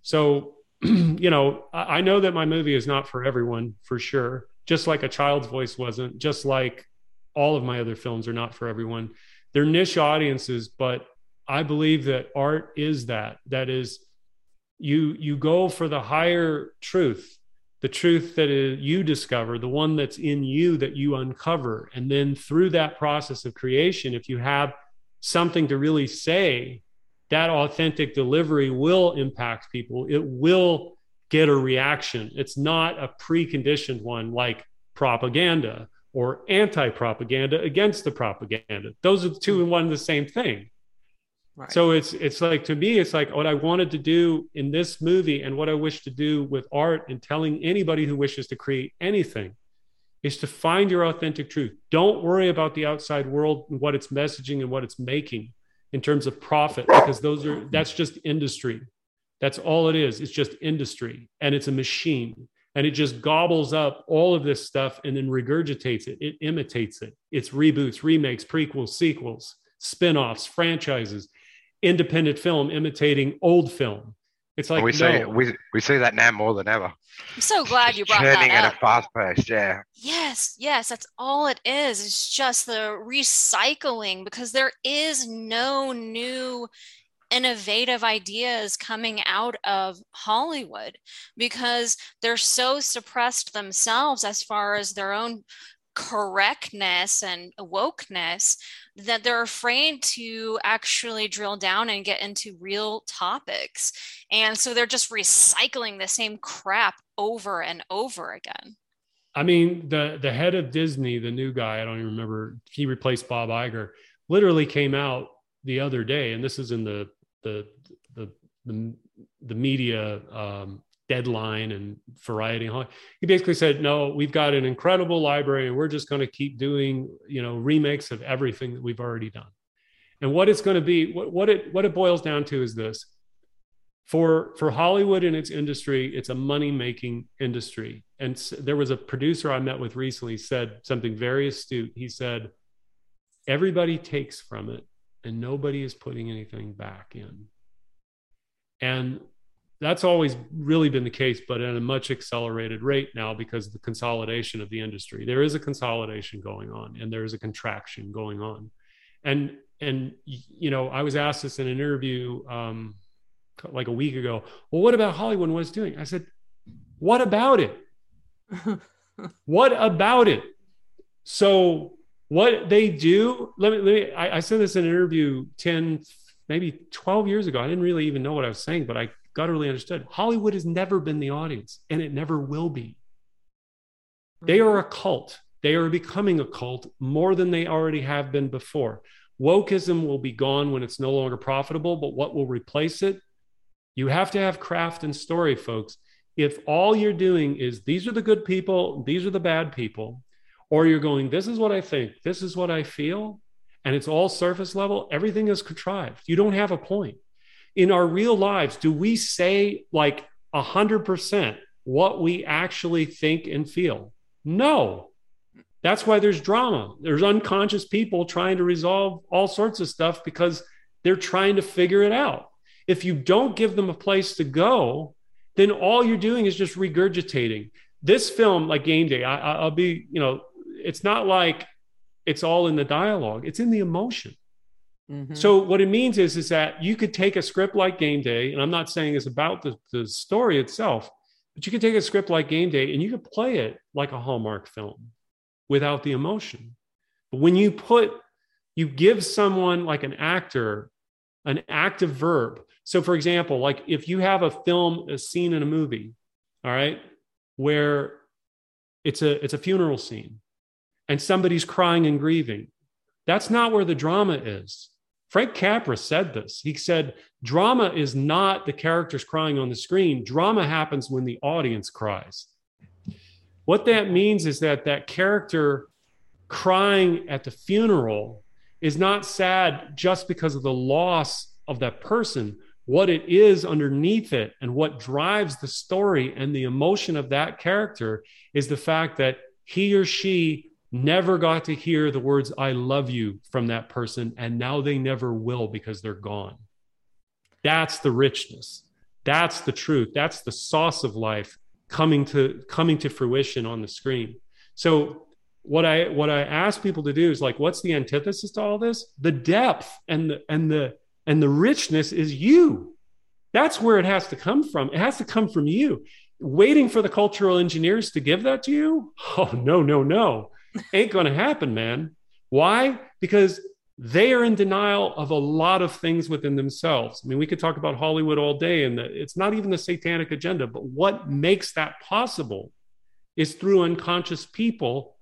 J: So you know, I know that my movie is not for everyone for sure. Just like a child's voice wasn't, just like all of my other films are not for everyone. They're niche audiences, but I believe that art is that. That is, you you go for the higher truth, the truth that is, you discover, the one that's in you that you uncover, and then through that process of creation, if you have something to really say, that authentic delivery will impact people. It will get a reaction. It's not a preconditioned one like propaganda or anti propaganda against the propaganda. Those are the two in one the same thing. Right. So it's it's like to me, it's like what I wanted to do in this movie and what I wish to do with art and telling anybody who wishes to create anything is to find your authentic truth. Don't worry about the outside world and what it's messaging and what it's making in terms of profit because those are that's just industry. That's all it is. It's just industry and it's a machine and it just gobbles up all of this stuff and then regurgitates it. It imitates it. It's reboots remakes prequels sequels spin-offs franchises independent film imitating old film it's like
A: we
J: no.
A: see we we see that now more than ever.
B: I'm so glad you brought
A: Turning
B: that
A: at a fast pace, yeah.
B: Yes, yes, that's all it is. It's just the recycling because there is no new innovative ideas coming out of Hollywood because they're so suppressed themselves as far as their own correctness and wokeness that they're afraid to actually drill down and get into real topics. And so they're just recycling the same crap over and over again.
J: I mean, the the head of Disney, the new guy, I don't even remember, he replaced Bob Iger, literally came out the other day, and this is in the the the the, the media um, deadline and variety he basically said no we've got an incredible library and we're just going to keep doing you know remakes of everything that we've already done. And what it's going to be what, what it what it boils down to is this. For for hollywood and its industry it's a money making industry. And there was a producer i met with recently said something very astute. He said everybody takes from it and nobody is putting anything back in. And that's always really been the case, but at a much accelerated rate now because of the consolidation of the industry. There is a consolidation going on, and there is a contraction going on. And and you know, I was asked this in an interview um, like a week ago. Well, what about Hollywood? What it's doing? I said, what about it? what about it? So what they do? Let me. Let me. I, I said this in an interview ten, maybe twelve years ago. I didn't really even know what I was saying, but I gutturally understood. Hollywood has never been the audience, and it never will be. They mm-hmm. are a cult. They are becoming a cult more than they already have been before. Wokeism will be gone when it's no longer profitable, but what will replace it? You have to have craft and story, folks. If all you're doing is these are the good people, these are the bad people, or you're going, this is what I think, this is what I feel, and it's all surface level, everything is contrived. You don't have a point in our real lives, do we say like 100% what we actually think and feel? No. That's why there's drama. There's unconscious people trying to resolve all sorts of stuff because they're trying to figure it out. If you don't give them a place to go, then all you're doing is just regurgitating. This film, like Game Day, I, will be, you know, it's not like it's all in the dialogue, it's in the emotion. Mm-hmm. So what it means is, is that you could take a script like Game Day, and I'm not saying it's about the, the story itself, But you could take a script like Game Day and you could play it like a Hallmark film without the emotion. But when you put, you give someone like an actor an active verb. So, for example, like if you have a film, a scene in a movie, all right, where it's a it's a funeral scene and somebody's crying and grieving, that's not where the drama is. Frank Capra said this. He said, drama is not the characters crying on the screen. Drama happens when the audience cries. What that means is that that character crying at the funeral is not sad just because of the loss of that person. What it is underneath it and what drives the story and the emotion of that character is the fact that he or she never got to hear the words, I love you from that person. And now they never will because they're gone. That's the richness. That's the truth. That's the sauce of life coming to coming to fruition on the screen. So what I what I ask people to do is like, what's the antithesis to all this? The depth and the and the and the richness is you. That's where it has to come from. It has to come from you. Waiting for the cultural engineers to give that to you? Oh no, no, no. Ain't gonna happen, man. Why? Because they are in denial of a lot of things within themselves. I mean, we could talk about Hollywood all day, and it's not even the satanic agenda, but what makes that possible is through unconscious people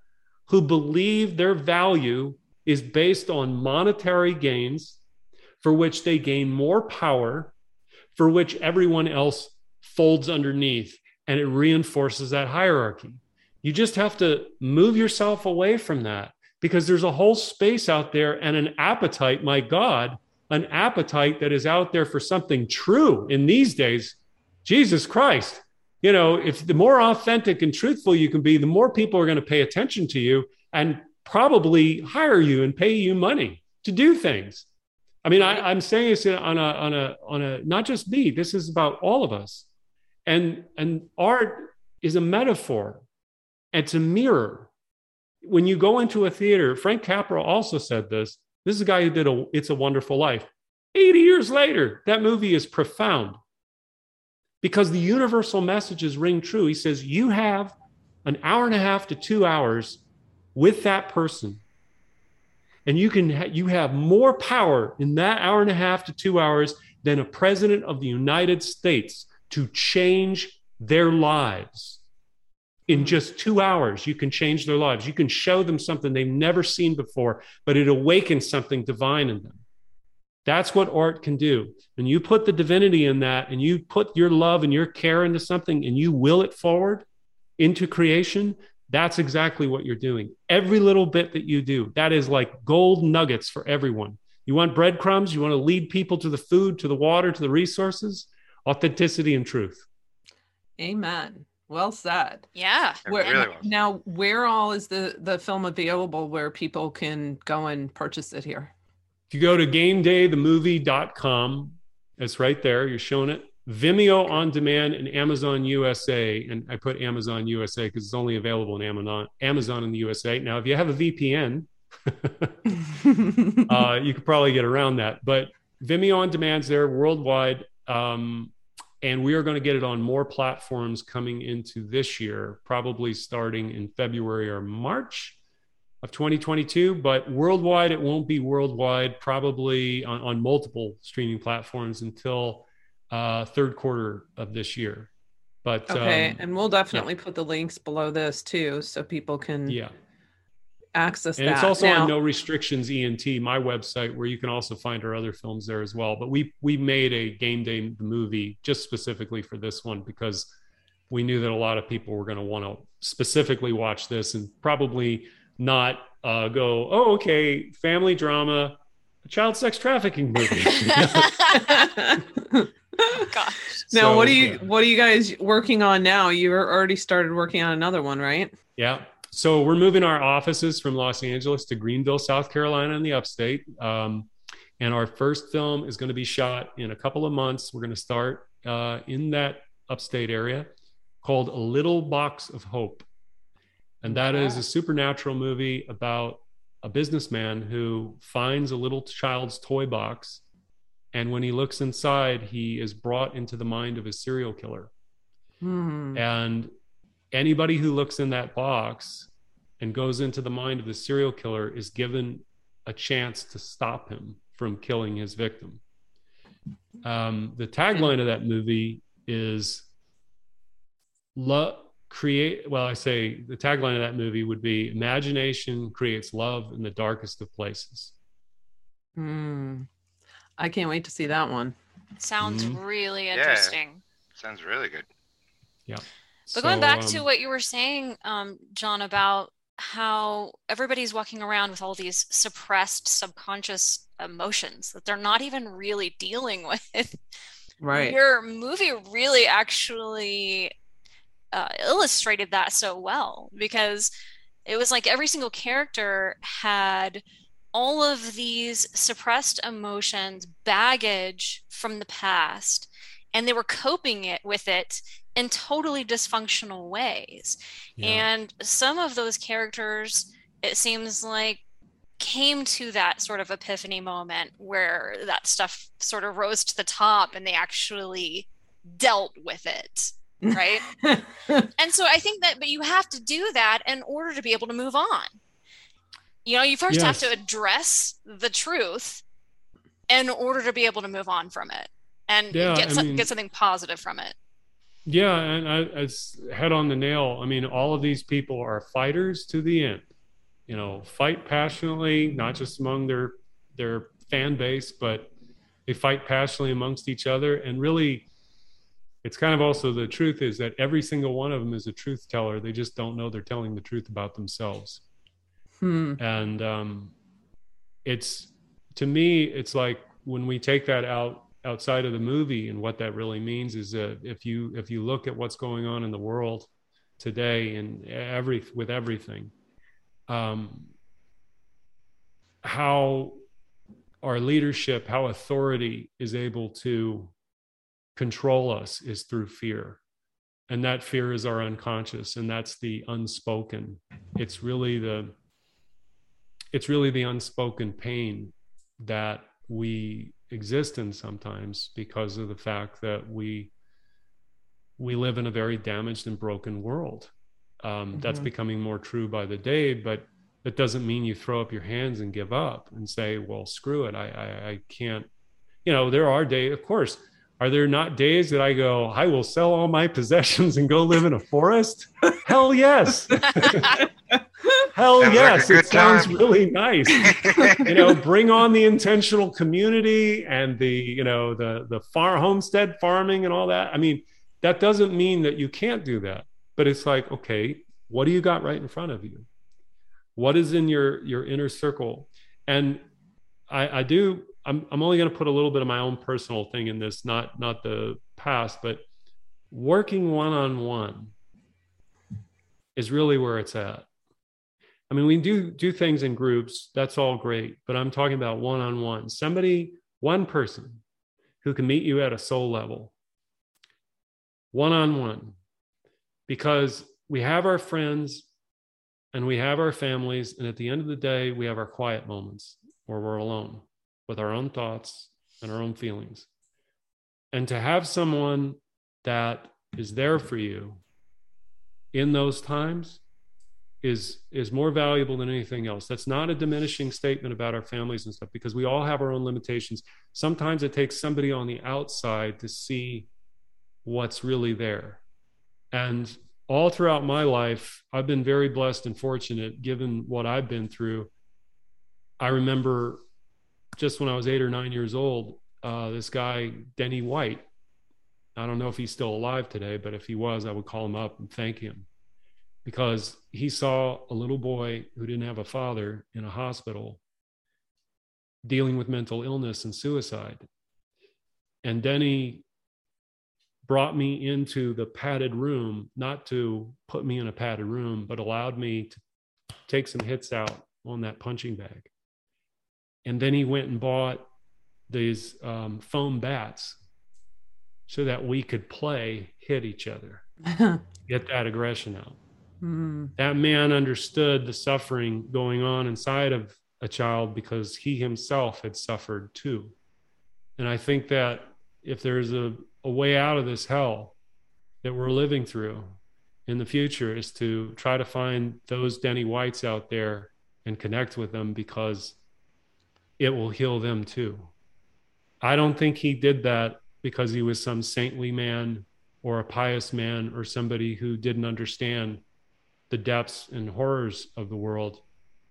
J: who believe their value is based on monetary gains for which they gain more power, for which everyone else folds underneath, and it reinforces that hierarchy. You just have to move yourself away from that because there's a whole space out there and an appetite, my God, an appetite that is out there for something true in these days. Jesus Christ, you know, if the more authentic and truthful you can be, the more people are going to pay attention to you and probably hire you and pay you money to do things. I mean, I, am saying this on a on a on a not just me. This is about all of us, and and art is a metaphor. It's a mirror. When you go into a theater, Frank Capra also said this. This is a guy who did a It's a Wonderful Life. 80 years later, that movie is profound because the universal messages ring true. He says, You have an hour and a half to two hours with that person. And you can ha- you have more power in that hour and a half to two hours than a president of the United States to change their lives. In mm-hmm. just two hours, you can change their lives. You can show them something they've never seen before, but it awakens something divine in them. That's what art can do. and you put the divinity in that and you put your love and your care into something and you will it forward into creation, that's exactly what you're doing. Every little bit that you do, that is like gold nuggets for everyone. You want breadcrumbs? You want to lead people to the food, to the water, to the resources? Authenticity and truth.
C: Amen. Well said.
B: Yeah.
C: Where, really now, where all is the the film available where people can go and purchase it here?
J: If you go to gamedaythemovie.com, it's right there. You're showing it. Vimeo on demand and Amazon USA. And I put Amazon USA because it's only available in Amazon, Amazon in the USA. Now, if you have a VPN, uh, you could probably get around that. But Vimeo on demand's there worldwide. Um, and we are going to get it on more platforms coming into this year, probably starting in February or March of 2022, but worldwide, it won't be worldwide, probably on, on multiple streaming platforms until uh, third quarter of this year. But
C: okay, um, and we'll definitely yeah. put the links below this too, so people can
J: yeah
C: access
J: and
C: that.
J: it's also
C: now,
J: on no restrictions ent my website where you can also find our other films there as well but we we made a game day movie just specifically for this one because we knew that a lot of people were going to want to specifically watch this and probably not uh, go, oh, okay, family drama, child sex trafficking movie.
B: oh, gosh.
C: Now, so, what are you what are you guys working on now? You already started working on another one, right?
J: Yeah. So we're moving our offices from Los Angeles to Greenville, South Carolina, in the upstate. Um, and our first film is going to be shot in a couple of months. We're going to start uh, in that upstate area called A Little Box of Hope. And that is a supernatural movie about a businessman who finds a little child's toy box. And when he looks inside, he is brought into the mind of a serial killer.
C: Hmm.
J: And anybody who looks in that box and goes into the mind of the serial killer is given a chance to stop him from killing his victim. Um, the tagline of that movie is love create well i say the tagline of that movie would be imagination creates love in the darkest of places
C: Hmm. I can't wait to see that one.
B: Sounds
J: Mhm.
B: really
A: Yeah.
B: interesting.
A: Sounds really good.
J: yeah
B: But going back to
J: um,
B: what you were saying, um, John, about how everybody's walking around with all these suppressed subconscious emotions that they're not even really dealing with.
C: Right.
B: Your movie really actually uh, illustrated that so well because it was like every single character had all of these suppressed emotions, baggage from the past, and they were coping it with it in totally dysfunctional ways.
J: Yeah.
B: And some of those characters, it seems like, came to that sort of epiphany moment where that stuff sort of rose to the top and they actually dealt with it. Right. and so I think that, but you have to do that in order to be able to move on. You know, you first have to address the truth in order to be able to move on from it and
J: Yeah,
B: get
J: I mean-
B: get something positive from it.
J: Yeah, and I, it's head on the nail. I mean, all of these people are fighters to the end. You know, fight passionately, not just among their their fan base, but they fight passionately amongst each other. And really, it's kind of also the truth is that every single one of them is a truth teller. They just don't know they're telling the truth about themselves.
C: Hmm.
J: And um, it's to me, it's like when we take that out outside of the movie and what that really means is that if you if you look at what's going on in the world today and every with everything um how our leadership how authority is able to control us is through fear. And that fear is our unconscious and that's the unspoken. It's really the it's really the unspoken pain that we exist in sometimes because of the fact that we we live in a very damaged and broken world. Um, that's
C: Mhm.
J: becoming more true by the day but that doesn't mean you throw up your hands and give up and say well screw it. I i, I can't you know there are days of course are there not days that i go i will sell all my possessions and go live in a forest? Hell yes hell
A: Sounds
J: yes it sounds
A: time.
J: really nice. You know bring on the intentional community and the you know the the far homestead farming and all that. I mean that doesn't mean that you can't do that but it's like okay what do you got right in front of you? What is in your your inner circle? And i i do i'm, I'm only going to put a little bit of my own personal thing in this not not the past but working one-on-one is really where it's at I mean, we do do things in groups. That's all great. But I'm talking about one on one. Somebody, one person who can meet you at a soul level, one on one. Because we have our friends and we have our families. And at the end of the day, we have our quiet moments where we're alone with our own thoughts and our own feelings. And to have someone that is there for you in those times is is more valuable than anything else. That's not a diminishing statement about our families and stuff because we all have our own limitations. Sometimes it takes somebody on the outside to see what's really there. And all throughout my life i've been very blessed and fortunate given what i've been through. I remember just when i was eight or nine years old uh, this guy denny white. I don't know if he's still alive today but if he was i would call him up and thank him because he saw a little boy who didn't have a father in a hospital dealing with mental illness and suicide. And Denny brought me into the padded room, not to put me in a padded room, but allowed me to take some hits out on that punching bag. And then he went and bought these um, foam bats so that we could play, hit each other, get that aggression out
C: Hmm.
J: that man understood the suffering going on inside of a child because he himself had suffered too. And I think that if there's a, a way out of this hell, that we're living through in the future is to try to find those Denny Whites out there and connect with them because it will heal them too. I don't think he did that because he was some saintly man or a pious man or somebody who didn't understand the depths and horrors of the world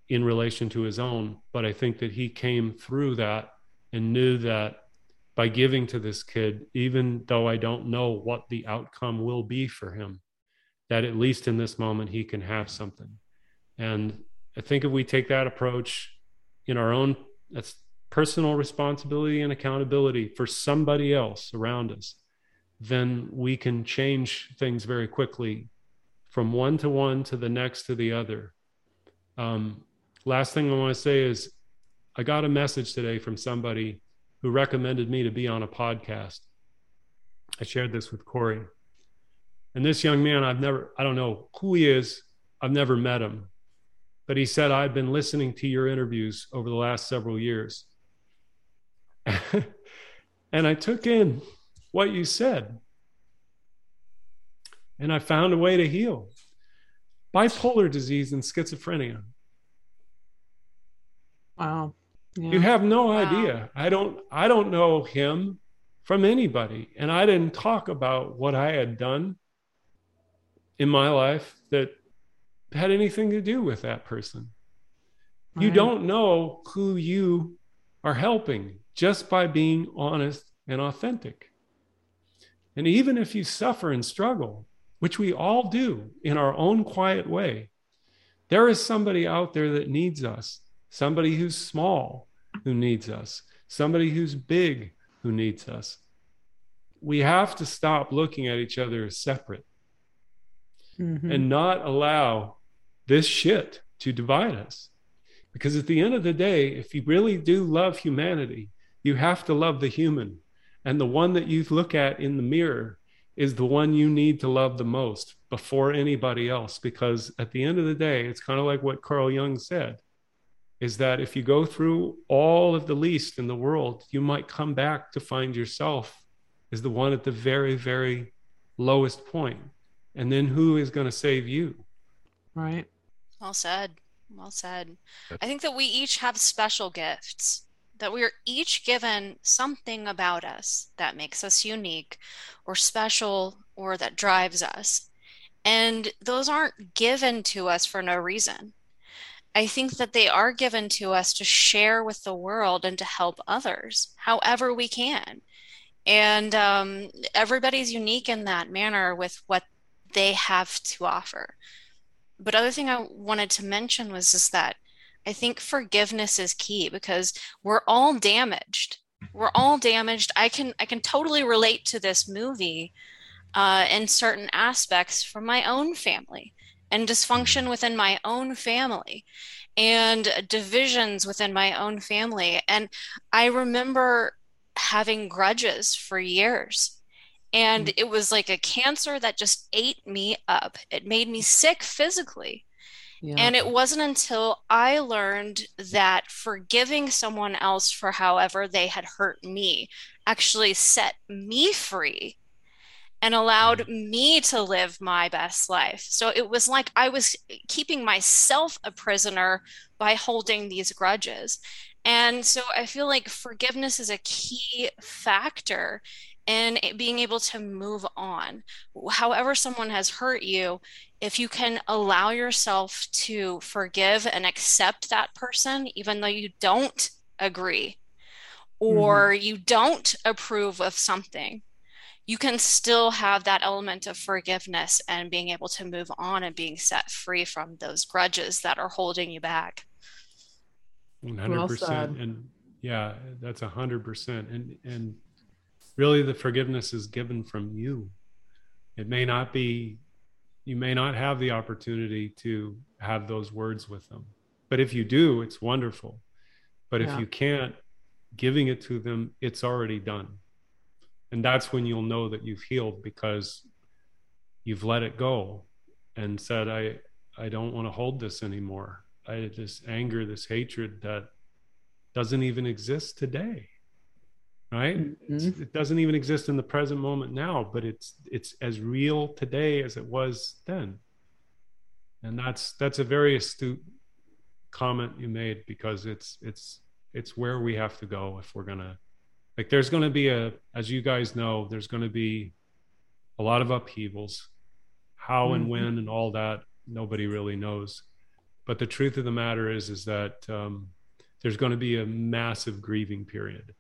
J: in relation to his own. But I think that he came through that and knew that by giving to this kid, even though I don't know what the outcome will be for him, that at least in this moment he can have something. And I think if we take that approach in our own that's personal responsibility and accountability for somebody else around us, then we can change things very quickly from one to one to the next to the other. Um, last thing I want to say is I got a message today from somebody who recommended me to be on a podcast. I shared this with Corey. And this young man, I've never, I don't know who he is, I've never met him. But he said, I've been listening to your interviews over the last several years. and I took in what you said. And I found a way to heal bipolar disease and schizophrenia.
C: Wow.
J: Yeah. You have no wow. idea. I don't I don't know him from anybody. And I didn't talk about what I had done in my life that had anything to do with that person. Right. You don't know who you are helping just by being honest and authentic. And even if you suffer and struggle, which we all do in our own quiet way, there is somebody out there that needs us, somebody who's small who needs us, somebody who's big who needs us. We have to stop looking at each other as separate mm-hmm. and not allow this shit to divide us. Because at the end of the day, if you really do love humanity, you have to love the human. And the one that you look at in the mirror is the one you need to love the most before anybody else. Because at the end of the day, it's kind of like what Carl Jung said is that if you go through all of the least in the world, you might come back to find yourself as the one at the very, very lowest point. And then who is going to save you?
C: Right.
B: Well said. Well said. I think that we each have special gifts, that we are each given something about us that makes us unique or special or that drives us. And those aren't given to us for no reason. I think that they are given to us to share with the world and to help others however we can. And um, everybody's unique in that manner with what they have to offer. But other thing I wanted to mention was just that I think forgiveness is key because we're all damaged. We're all damaged. I can I can totally relate to this movie uh, in certain aspects from my own family and dysfunction within my own family and divisions within my own family. And I remember having grudges for years and mm. it was like a cancer that just ate me up. It made me sick physically. Yeah. And it wasn't until I learned that forgiving someone else for however they had hurt me actually set me free and allowed mm. me to live my best life. So it was like I was keeping myself a prisoner by holding these grudges. And so I feel like forgiveness is a key factor and being able to move on. However, someone has hurt you, if you can allow yourself to forgive and accept that person, even though you don't agree or mm-hmm. you don't approve of something, you can still have that element of forgiveness and being able to move on and being set free from those grudges that are holding you back.
J: 100%. Well and yeah, that's 100%. And, and, really the forgiveness is given from you. It may not be, you may not have the opportunity to have those words with them. But if you do, it's wonderful. But yeah. if you can't, giving it to them, it's already done. And that's when you'll know that you've healed because you've let it go and said, I, I don't want to hold this anymore. I this anger, this hatred that doesn't even exist today right? Mm-hmm. it doesn't even exist in the present moment now but it's it's as real today as it was then. And that's that's a very astute comment you made because it's it's it's where we have to go if we're gonna like there's gonna be a as you guys know there's gonna be a lot of upheavals. How and mm-hmm. when and all that nobody really knows. But the truth of the matter is is that um, there's going to be a massive grieving period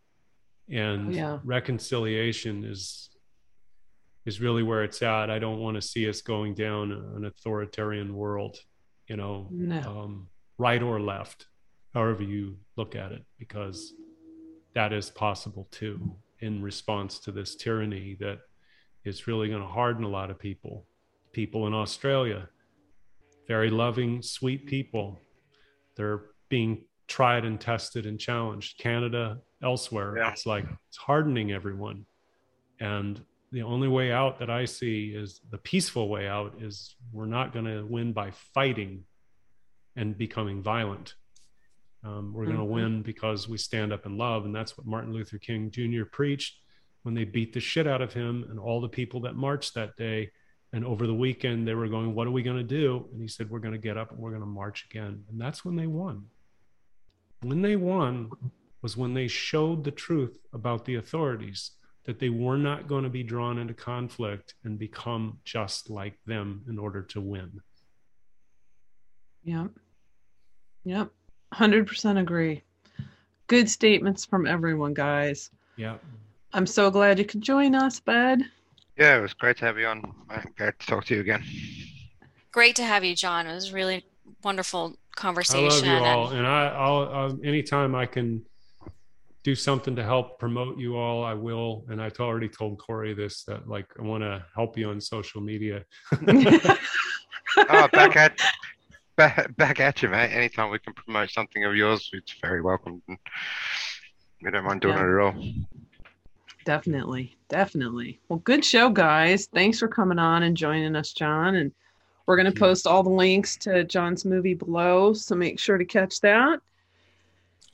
J: and yeah. reconciliation is is really where it's at i don't want to see us going down an authoritarian world you know no. um, right or left however you look at it because that is possible too in response to this tyranny that is really going to harden a lot of people people in australia very loving sweet people they're being tried and tested and challenged. Canada, elsewhere, yeah. it's like it's hardening everyone. And the only way out that I see is the peaceful way out is we're not going to win by fighting and becoming violent. Um, we're going to mm-hmm. win because we stand up in love. And that's what Martin Luther King Jr. preached when they beat the shit out of him and all the people that marched that day. And over the weekend, they were going, What are we going to do? And he said, We're going to get up and we're going to march again. And that's when they won when they won was when they showed the truth about the authorities that they were not going to be drawn into conflict and become just like them in order to win.
C: Yep. Yep. 100% agree. Good statements from everyone, guys.
J: Yeah.
C: I'm so glad you could join us, bud.
A: Yeah, it was great to have you on. Great to talk to you again.
B: Great to have you, John. It was really wonderful conversation.
J: I love you all, and, and I, I'll um, anytime I can do something to help promote you all, I will. And I've already told Corey this that like I want to help you on social media.
A: oh, back at back, back at you, mate. Anytime we can promote something of yours, it's very welcome. We don't mind doing yeah. it at all.
C: Definitely, definitely. Well, good show, guys. Thanks for coming on and joining us, John. And we're going to post all the links to John's movie below, so make sure to catch that.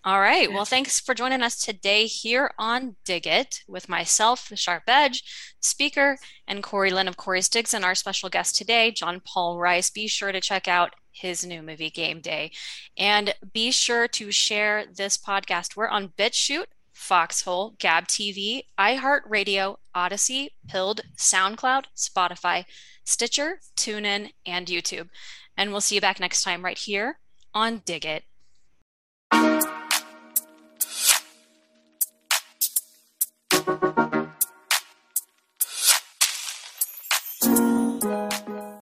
B: All right. Well, thanks for joining us today here on Dig It with myself, the Sharp Edge, speaker, and Corey Lynn of Corey's Digs, and our special guest today, John Paul Rice. Be sure to check out his new movie, Game Day. And be sure to share this podcast. We're on BitChute, Foxhole, Gab TV, iHeartRadio, Odysee, Pilled, SoundCloud, Spotify, Stitcher, TuneIn, and YouTube. And we'll see you back next time right here on Dig It.